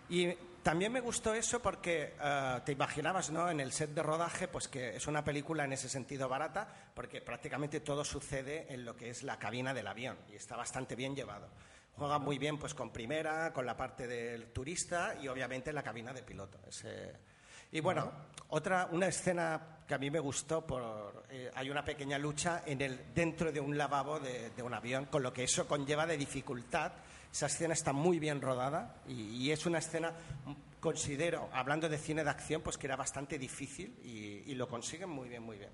Y también me gustó eso porque eh, te imaginabas, ¿no? En el set de rodaje, pues que es una película en ese sentido barata, porque prácticamente todo sucede en lo que es la cabina del avión y está bastante bien llevado. Juega muy bien, pues con primera, con la parte del turista y obviamente la cabina de piloto. Ese- Y bueno, otra una escena que a mí me gustó por eh, hay una pequeña lucha en el dentro de un lavabo de, de un avión, con lo que eso conlleva de dificultad. Esa escena está muy bien rodada y, y es una escena considero, hablando de cine de acción, pues que era bastante difícil y, y lo consiguen muy bien, muy bien.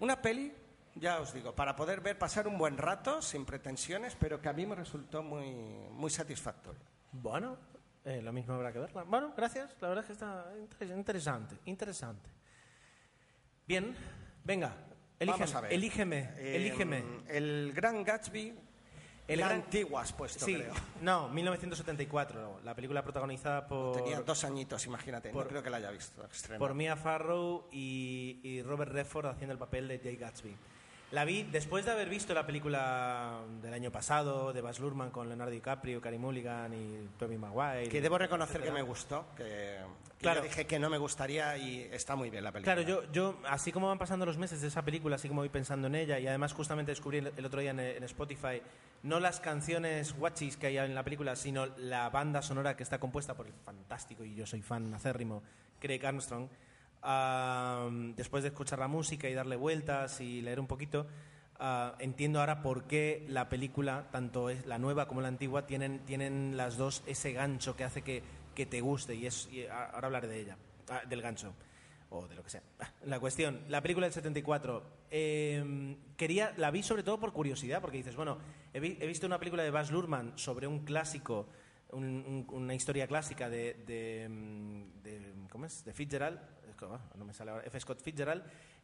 Una peli, ya os digo, para poder ver pasar un buen rato sin pretensiones, pero que a mí me resultó muy muy satisfactoria. Bueno, eh, lo mismo habrá que verla. Bueno, gracias. La verdad es que está inter- interesante, interesante. Bien, venga, elígeme, Vamos a ver. elígeme, Eh, elígeme. El Gran Gatsby, El gran- antigua has puesto, Sí, creo. no, 1974, la película protagonizada por, Tenía dos añitos, imagínate, por- no creo que la haya visto. por Mia Farrow y, y Robert Redford haciendo el papel de Jay Gatsby. La vi después de haber visto la película del año pasado de Baz Luhrmann con Leonardo DiCaprio, Carey Mulligan y Tobey Maguire. Que debo reconocer que me gustó, que, que Claro. yo dije que no me gustaría y está muy bien la película. Claro, yo, yo, así como van pasando los meses de esa película, así como voy pensando en ella, y además justamente descubrí el, otro día en, en Spotify, no las canciones guachis que hay en la película, sino la banda sonora que está compuesta por el fantástico, y yo soy fan acérrimo, Craig Armstrong. Después de escuchar la música y darle vueltas y leer un poquito, ah, entiendo ahora por qué la película, tanto la nueva como la antigua, tienen, tienen las dos ese gancho que hace que, que te guste, y, es, ahora hablaré de ella, ah, del gancho o de lo que sea. Ah, La cuestión, la película del 74, eh, quería, la vi sobre todo por curiosidad, porque dices, bueno, he, vi- he visto una película de Baz Luhrmann sobre un clásico, un- una historia clásica de, de, mm, de- ¿cómo es? De Fitzgerald, no me sale ahora, F. Scott Fitzgerald,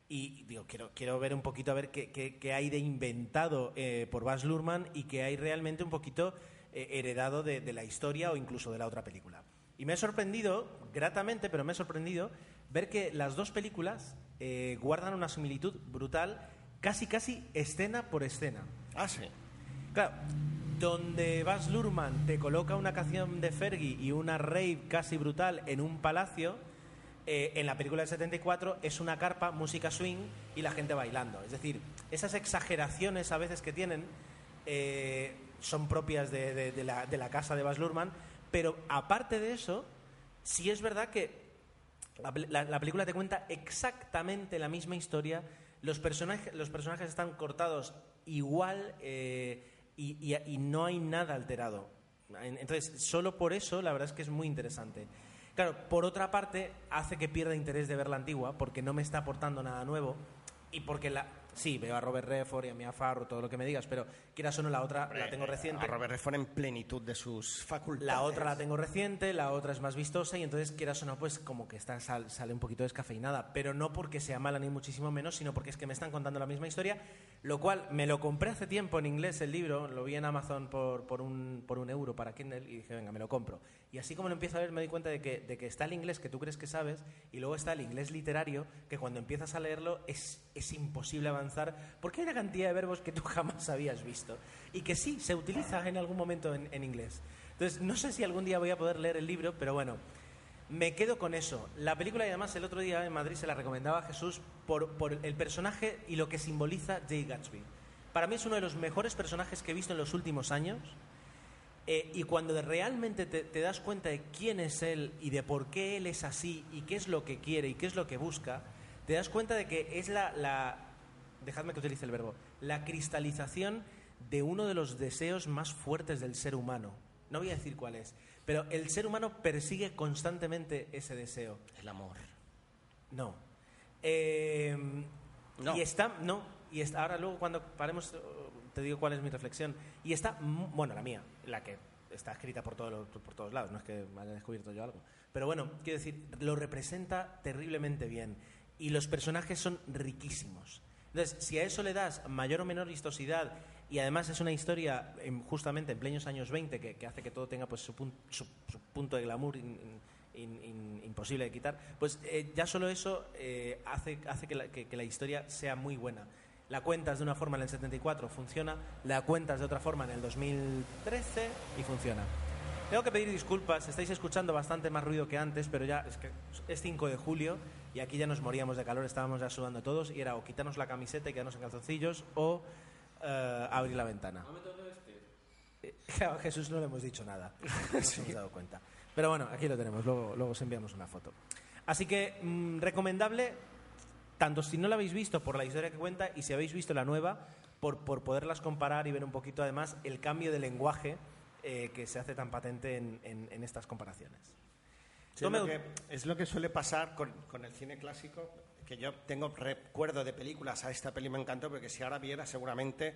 y digo, quiero, quiero ver un poquito a ver qué, qué- qué hay de inventado eh, por Baz Luhrmann y qué hay realmente un poquito eh, heredado de, de la historia o incluso de la otra película. Y me ha sorprendido, gratamente, pero me ha sorprendido ver que las dos películas eh, guardan una similitud brutal, casi casi escena por escena. Ah, sí. Claro, donde Baz Luhrmann te coloca una canción de Fergie y una rave casi brutal en un palacio, eh, en la película del 74 es una carpa, música swing y la gente bailando. Es decir, esas exageraciones a veces que tienen eh, son propias de, la, de la casa de Baz Luhrmann, pero aparte de eso, sí es verdad que la, pel- la- la película te cuenta exactamente la misma historia. Los personajes, los personajes están cortados igual eh, y, no hay nada alterado. En- Entonces, solo por eso, la verdad es que es muy interesante. Claro, por otra parte, hace que pierda interés de ver la antigua porque no me está aportando nada nuevo y porque la, Sí, veo a Robert Redford y a Mia Farrow, todo lo que me digas, pero quieras o no, la otra la tengo reciente. A Robert Redford en plenitud de sus facultades. La otra la tengo reciente, la otra es más vistosa y entonces quieras o no, pues como que está, sal- sale un poquito descafeinada, pero no porque sea mala ni muchísimo menos, sino porque es que me están contando la misma historia, lo cual me lo compré hace tiempo en inglés el libro, lo vi en Amazon por, por, un, por un euro para Kindle y dije, venga, me lo compro. Y así como lo empiezo a ver me doy cuenta de que, de que está el inglés que tú crees que sabes y luego está el inglés literario que cuando empiezas a leerlo es, es imposible avanzar porque hay una cantidad de verbos que tú jamás habías visto y que sí se utiliza en algún momento en, en inglés. Entonces, no sé si algún día voy a poder leer el libro, pero bueno, me quedo con eso. La película, y además, el otro día en Madrid se la recomendaba a Jesús por, por el personaje y lo que simboliza Jay Gatsby. Para mí es uno de los mejores personajes que he visto en los últimos años. Eh, y cuando realmente te, te das cuenta de quién es él y de por qué él es así y qué es lo que quiere y qué es lo que busca, te das cuenta de que es la, la dejadme que utilice el verbo, la cristalización de uno de los deseos más fuertes del ser humano. No voy a decir cuál es, pero el ser humano persigue constantemente ese deseo. El amor. No. Eh, No. Y está, no, y está, ahora luego cuando paremos eh, te digo cuál es mi reflexión. Y está, bueno, la mía, la que está escrita por, todo lo- por todos lados, no es que haya descubierto yo algo. Pero bueno, quiero decir, lo representa terriblemente bien. Y los personajes son riquísimos. Entonces, si a eso le das mayor o menor vistosidad y además es una historia en- justamente en plenos años 20 que, que hace que todo tenga pues su, pun- su- su punto de glamour in- in- in- imposible de quitar, pues eh, ya solo eso eh, hace, hace que, la, que- que la historia sea muy buena. La cuentas de una forma en el 74, funciona. La cuentas de otra forma en el 2013 y funciona. Tengo que pedir disculpas, estáis escuchando bastante más ruido que antes, pero ya es que es 5 de julio y aquí ya nos moríamos de calor, estábamos ya sudando todos y era o quitarnos la camiseta y quedarnos en calzoncillos o eh, abrir la ventana. Eh, A Jesús no le hemos dicho nada, no nos hemos dado cuenta. Pero bueno, aquí lo tenemos, luego, luego os enviamos una foto. Así que mm, recomendable, tanto si no la habéis visto por la historia que cuenta y si habéis visto la nueva, por, por poderlas comparar y ver un poquito además el cambio de lenguaje eh, que se hace tan patente en, en- en estas comparaciones. Sí, es, lo que, es lo que suele pasar con, con el cine clásico, que yo tengo recuerdo de películas, a esta peli me encantó, porque si ahora viera seguramente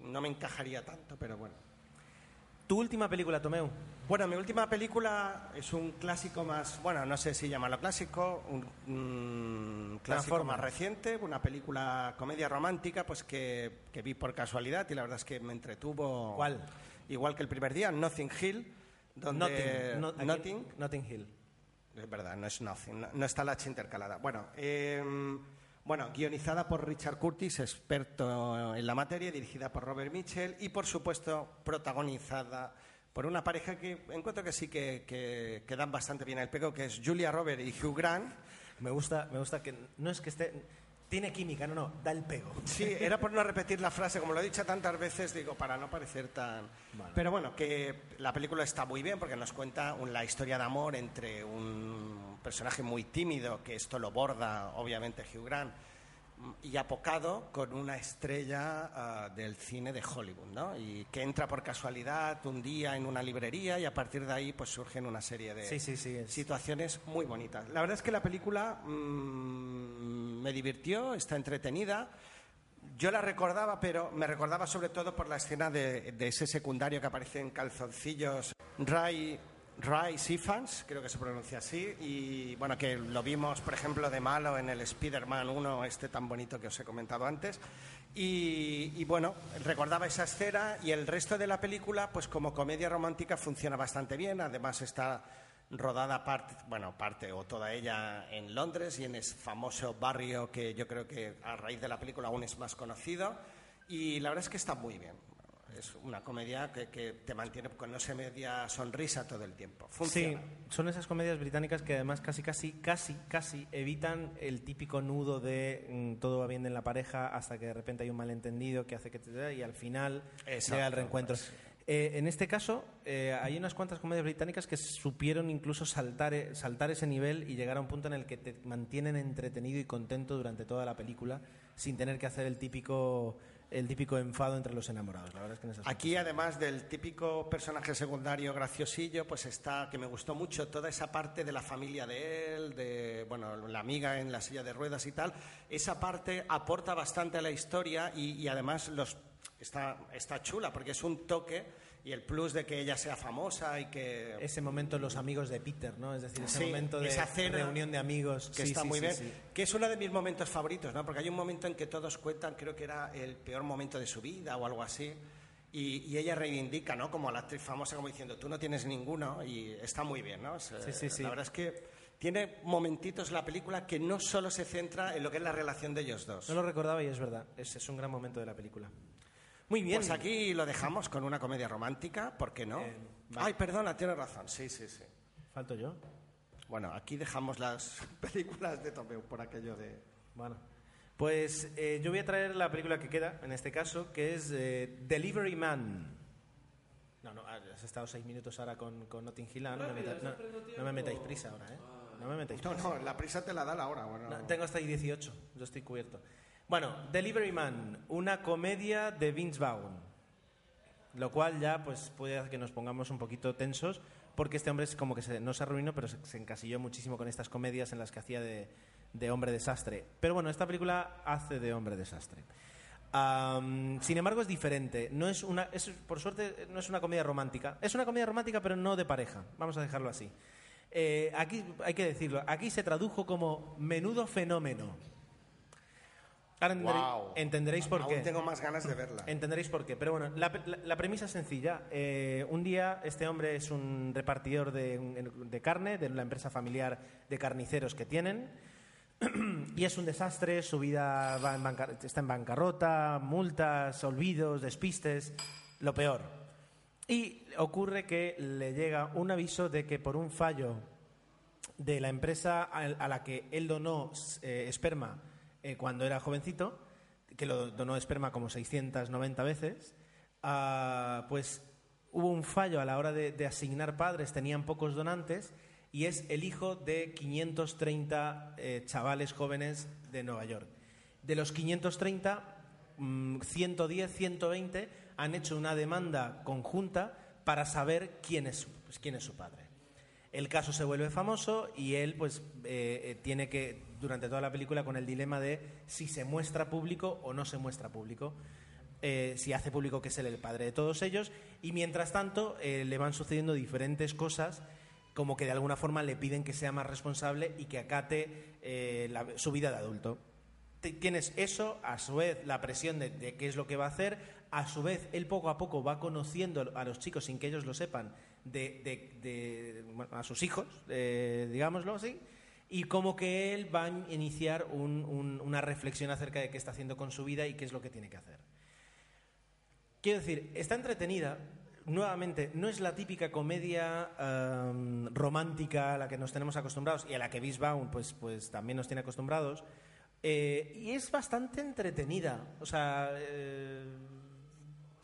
no me encajaría tanto, pero bueno. Tu última película, Tomeu. Bueno, mi última película es un clásico más, bueno, no sé si llamarlo clásico, un, un clásico más reciente, una película comedia romántica, pues que, que vi por casualidad y la verdad es que me entretuvo. ¿Cuál? Igual que el primer día, Nothing Hill, donde Notting, no- aquí- Notting, Notting Hill. es verdad, no es Nothing, no, no está la H intercalada. Bueno, eh, bueno, guionizada por Richard Curtis, experto en la materia, dirigida por Robert Mitchell y, por supuesto, protagonizada por una pareja que encuentro que sí que, que, que dan bastante bien el pego, que es Julia Robert y Hugh Grant. Me gusta, me gusta que no es que esté. Tiene química, no, no, da el pego. Sí, era por no repetir la frase, como lo he dicho tantas veces, digo, para no parecer tan... Pero bueno, que la película está muy bien porque nos cuenta un- la historia de amor entre un personaje muy tímido, que esto lo borda, obviamente, Hugh Grant, y apocado con una estrella ah, del cine de Hollywood, ¿no? Y que entra por casualidad un día en una librería y a partir de ahí pues surgen una serie de Sí, sí, sí, es- situaciones muy bonitas. La verdad es que la película mm, me divirtió, está entretenida. Yo la recordaba, pero me recordaba sobre todo por la escena de, de ese secundario que aparece en calzoncillos, Ray, Ray Ifans, creo que se pronuncia así, y bueno, que lo vimos, por ejemplo, de malo en el Spider-Man 1, este tan bonito que os he comentado antes. Y, y bueno, recordaba esa escena y el resto de la película, pues como comedia romántica funciona bastante bien, además está rodada parte, bueno, parte o toda ella en Londres y en ese famoso barrio que yo creo que a raíz de la película aún es más conocido y la verdad es que está muy bien. Es una comedia que, que te mantiene con esa media sonrisa todo el tiempo. Funciona. Sí, son esas comedias británicas que además casi, casi, casi, casi evitan el típico nudo de mm, todo va bien en la pareja hasta que de repente hay un malentendido que hace que te... y al final Exacto, llega el reencuentro. pues. Eh, en este caso, eh, hay unas cuantas comedias británicas que supieron incluso saltar, eh, saltar ese nivel y llegar a un punto en el que te mantienen entretenido y contento durante toda la película sin tener que hacer el típico el típico enfado entre los enamorados. La verdad es que en esas Aquí, además del típico personaje secundario graciosillo, pues está, que me gustó mucho, toda esa parte de la familia de él, de, bueno, la amiga en la silla de ruedas y tal. Esa parte aporta bastante a la historia y, y además los, está, está chula porque es un toque y el plus de que ella sea famosa y que... ese momento los amigos de Peter, ¿no? Es decir, ese Sí, momento de esa cena reunión de amigos que Sí, está sí, muy bien, que es uno de mis momentos favoritos, ¿no? Porque hay un momento en que todos cuentan, creo que era el peor momento de su vida o algo así, y, y ella reivindica, ¿no? Como a la actriz famosa, como diciendo, tú no tienes ninguno, y está muy bien, ¿no? Sí, sí, sí. La verdad es que tiene momentitos la película que no solo se centra en lo que es la relación de ellos dos. No lo recordaba y es verdad. Es, es un gran momento de la película. Muy bien. Pues aquí lo dejamos con una comedia romántica, ¿por qué no? Eh, vale. Ay, perdona, tienes razón, sí, sí, sí. Falto yo. Bueno, aquí dejamos las películas de Tomeu por aquello de... Bueno. Pues eh, yo voy a traer la película que queda, en este caso, que es eh, Delivery Man. No, no, has estado seis minutos ahora con, con Notting Hill. ah, No, me metáis, no, no me metáis prisa ahora, ¿eh? No me metáis No, prisa. no, la prisa te la da la hora. Bueno, No, tengo hasta ahí 18, yo estoy cubierto. Bueno, Delivery Man, una comedia de Vince Vaughn. Lo cual ya pues puede hacer que nos pongamos un poquito tensos, porque este hombre es como que se, no se arruinó, pero se, encasilló muchísimo con estas comedias en las que hacía de, de hombre desastre. Pero bueno, esta película hace de hombre desastre. Am, sin embargo, es diferente. No es una, es, por suerte, no es una comedia romántica. Es una comedia romántica, pero no de pareja. Vamos a dejarlo así. Eh, aquí hay que decirlo. Aquí se tradujo como menudo fenómeno. Ahora entendere- Guau. entenderéis por Aún qué. tengo más ganas de verla. Entenderéis por qué. Pero bueno, la, la- la premisa es sencilla. Eh, un día este hombre es un repartidor de, de carne de la empresa familiar de carniceros que tienen. y es un desastre, su vida va en está en bancarrota, multas, olvidos, despistes, lo peor. Y ocurre que le llega un aviso de que por un fallo de la empresa a a la que él donó eh, esperma eh, cuando era jovencito, que lo donó esperma como 690 veces, ah, pues hubo un fallo a la hora de, asignar padres, tenían pocos donantes, y es el hijo de 530 eh, chavales jóvenes de Nueva York. De los 530, mm, 110, 120 han hecho una demanda conjunta para saber quién es, pues, quién es su padre. El caso se vuelve famoso y él pues eh, eh, tiene que, durante toda la película, con el dilema de si se muestra público o no se muestra público. Eh, si hace público que es él el padre de todos ellos y mientras tanto le van sucediendo diferentes cosas como que de alguna forma le piden que sea más responsable y que acate su vida de adulto. Tienes eso, a su vez la presión de, de qué es lo que va a hacer, a su vez él poco a poco va conociendo a los chicos sin que ellos lo sepan, de, de- de- a sus hijos, eh, digámoslo así, y como que él va a iniciar un- un- una reflexión acerca de qué está haciendo con su vida y qué es lo que tiene que hacer. Quiero decir, está entretenida. Nuevamente, no es la típica comedia em, romántica a la que nos tenemos acostumbrados y a la que Vaughn pues, pues también nos tiene acostumbrados. Eh, y es bastante entretenida. O sea, eh,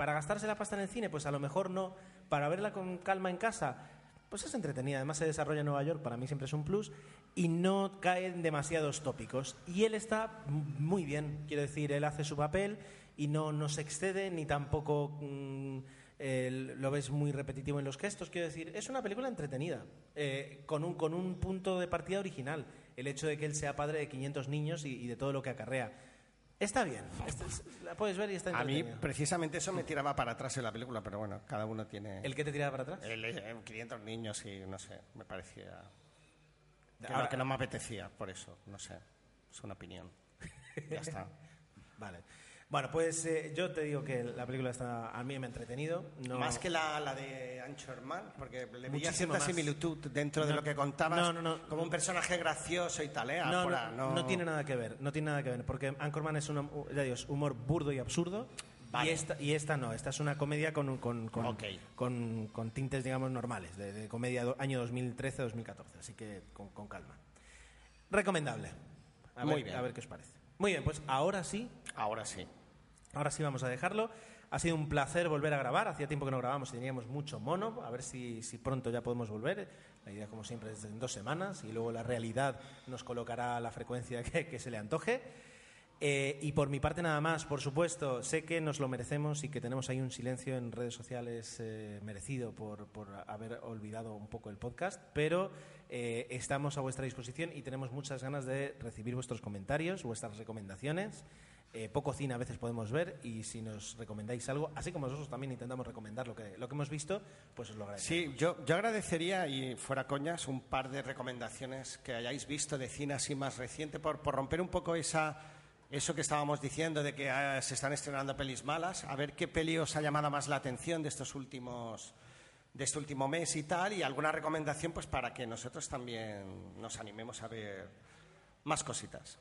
para gastarse la pasta en el cine, pues a lo mejor no. Para verla con calma en casa, pues es entretenida. Además se desarrolla en Nueva York, para mí siempre es un plus. Y no cae en demasiados tópicos. Y él está muy bien. Quiero decir, él hace su papel y no, no se excede ni tampoco mm, lo ves muy repetitivo en los gestos. Quiero decir, es una película entretenida, eh, con, un, con un punto de partida original. El hecho de que él sea padre de 500 niños y de todo lo que acarrea. Está bien. Esta es- la puedes ver y está A mí, precisamente eso me tiraba para atrás en la película, pero bueno, cada uno tiene... ¿El que te tiraba para atrás? El, eh, 500 niños y no sé, me parecía... Que, Ahora- no, que no me apetecía, por eso, no sé. Es una opinión. Ya está. Vale. Bueno, pues eh, yo te digo que la película está a mí me ha entretenido. No... Más que la, la de Anchorman, porque le veía cierta más. similitud dentro de lo que contabas, no, no, no. como un personaje gracioso y tal, ¿eh? No, Ahora, no, no tiene nada que ver, no tiene nada que ver, porque Anchorman es un, ya digo, es humor burdo y absurdo, Vale. y, esta, y esta no, esta es una comedia con, con, con, con- con tintes, digamos, normales, de, de comedia do- año 2013-2014, así que con, con calma. Recomendable. A Muy ver, bien. A ver qué os parece. Muy bien, pues ahora sí, Ahora sí. Ahora sí vamos a dejarlo. Ha sido un placer volver a grabar. Hacía tiempo que no grabamos y teníamos mucho mono. A ver si, si pronto ya podemos volver. La idea, como siempre, es en dos semanas y luego la realidad nos colocará la frecuencia que, que se le antoje. Eh, y por mi parte nada más, por supuesto, sé que nos lo merecemos y que tenemos ahí un silencio en redes sociales eh, merecido por, por haber olvidado un poco el podcast, pero eh, estamos a vuestra disposición y tenemos muchas ganas de recibir vuestros comentarios, vuestras recomendaciones. Eh, poco cine a veces podemos ver y si nos recomendáis algo, así como nosotros también intentamos recomendar lo que, lo que hemos visto, pues os lo agradecemos. Sí, yo, yo agradecería, y fuera coñas, un par de recomendaciones que hayáis visto de cine así más reciente, por, por romper un poco esa, eso que estábamos diciendo de que ah, se están estrenando pelis malas, a ver qué peli os ha llamado más la atención de estos últimos de este último mes y tal, y alguna recomendación pues para que nosotros también nos animemos a ver más cositas.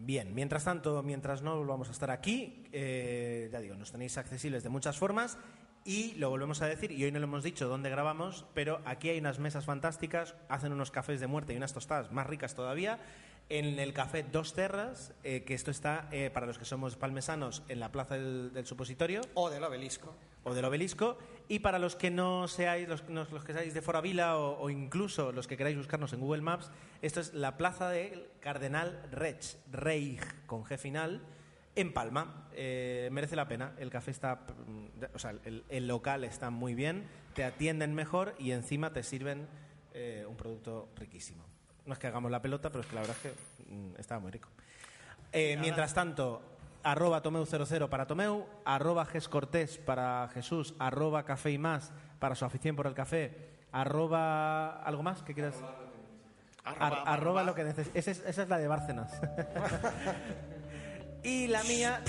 Bien, mientras tanto, mientras no volvamos a estar aquí, eh, ya digo, nos tenéis accesibles de muchas formas y lo volvemos a decir, y hoy no lo hemos dicho dónde grabamos, pero aquí hay unas mesas fantásticas, hacen unos cafés de muerte y unas tostadas más ricas todavía, en el café Dos Terras, eh, que esto está, eh, para los que somos palmesanos, en la plaza del, del Supositorio O del obelisco. O del Obelisco, y para los que no seáis, los, los- que seáis de Foravila o, o incluso los que queráis buscarnos en Google Maps, esto es la plaza del Cardenal Reich, Reich con G final, en Palma. Eh, merece la pena, el café está, mm, o sea, el, el local está muy bien, te atienden mejor y encima te sirven eh, un producto riquísimo. No es que hagamos la pelota, pero es que la verdad es que mm, estaba muy rico. Eh, mientras tanto, arroba Tomeu00 para Tomeu, arroba Gescortés para Jesús, arroba Café y Más para su afición por el café, arroba... ¿Algo más que quieras? Ar- arroba lo que necesites. Esa es, esa es la de Bárcenas. y la mía,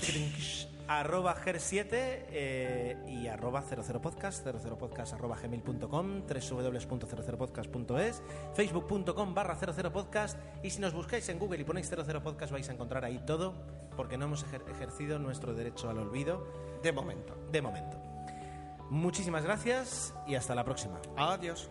arroba ger7 eh, y arroba 00podcast, 00podcast arroba gmail.com, www.00podcast.es, facebook.com barra 00podcast y si nos buscáis en Google y ponéis 00podcast vais a encontrar ahí todo porque no hemos ejer- ejercido nuestro derecho al olvido De momento. de momento. Muchísimas gracias y hasta la próxima. Adiós.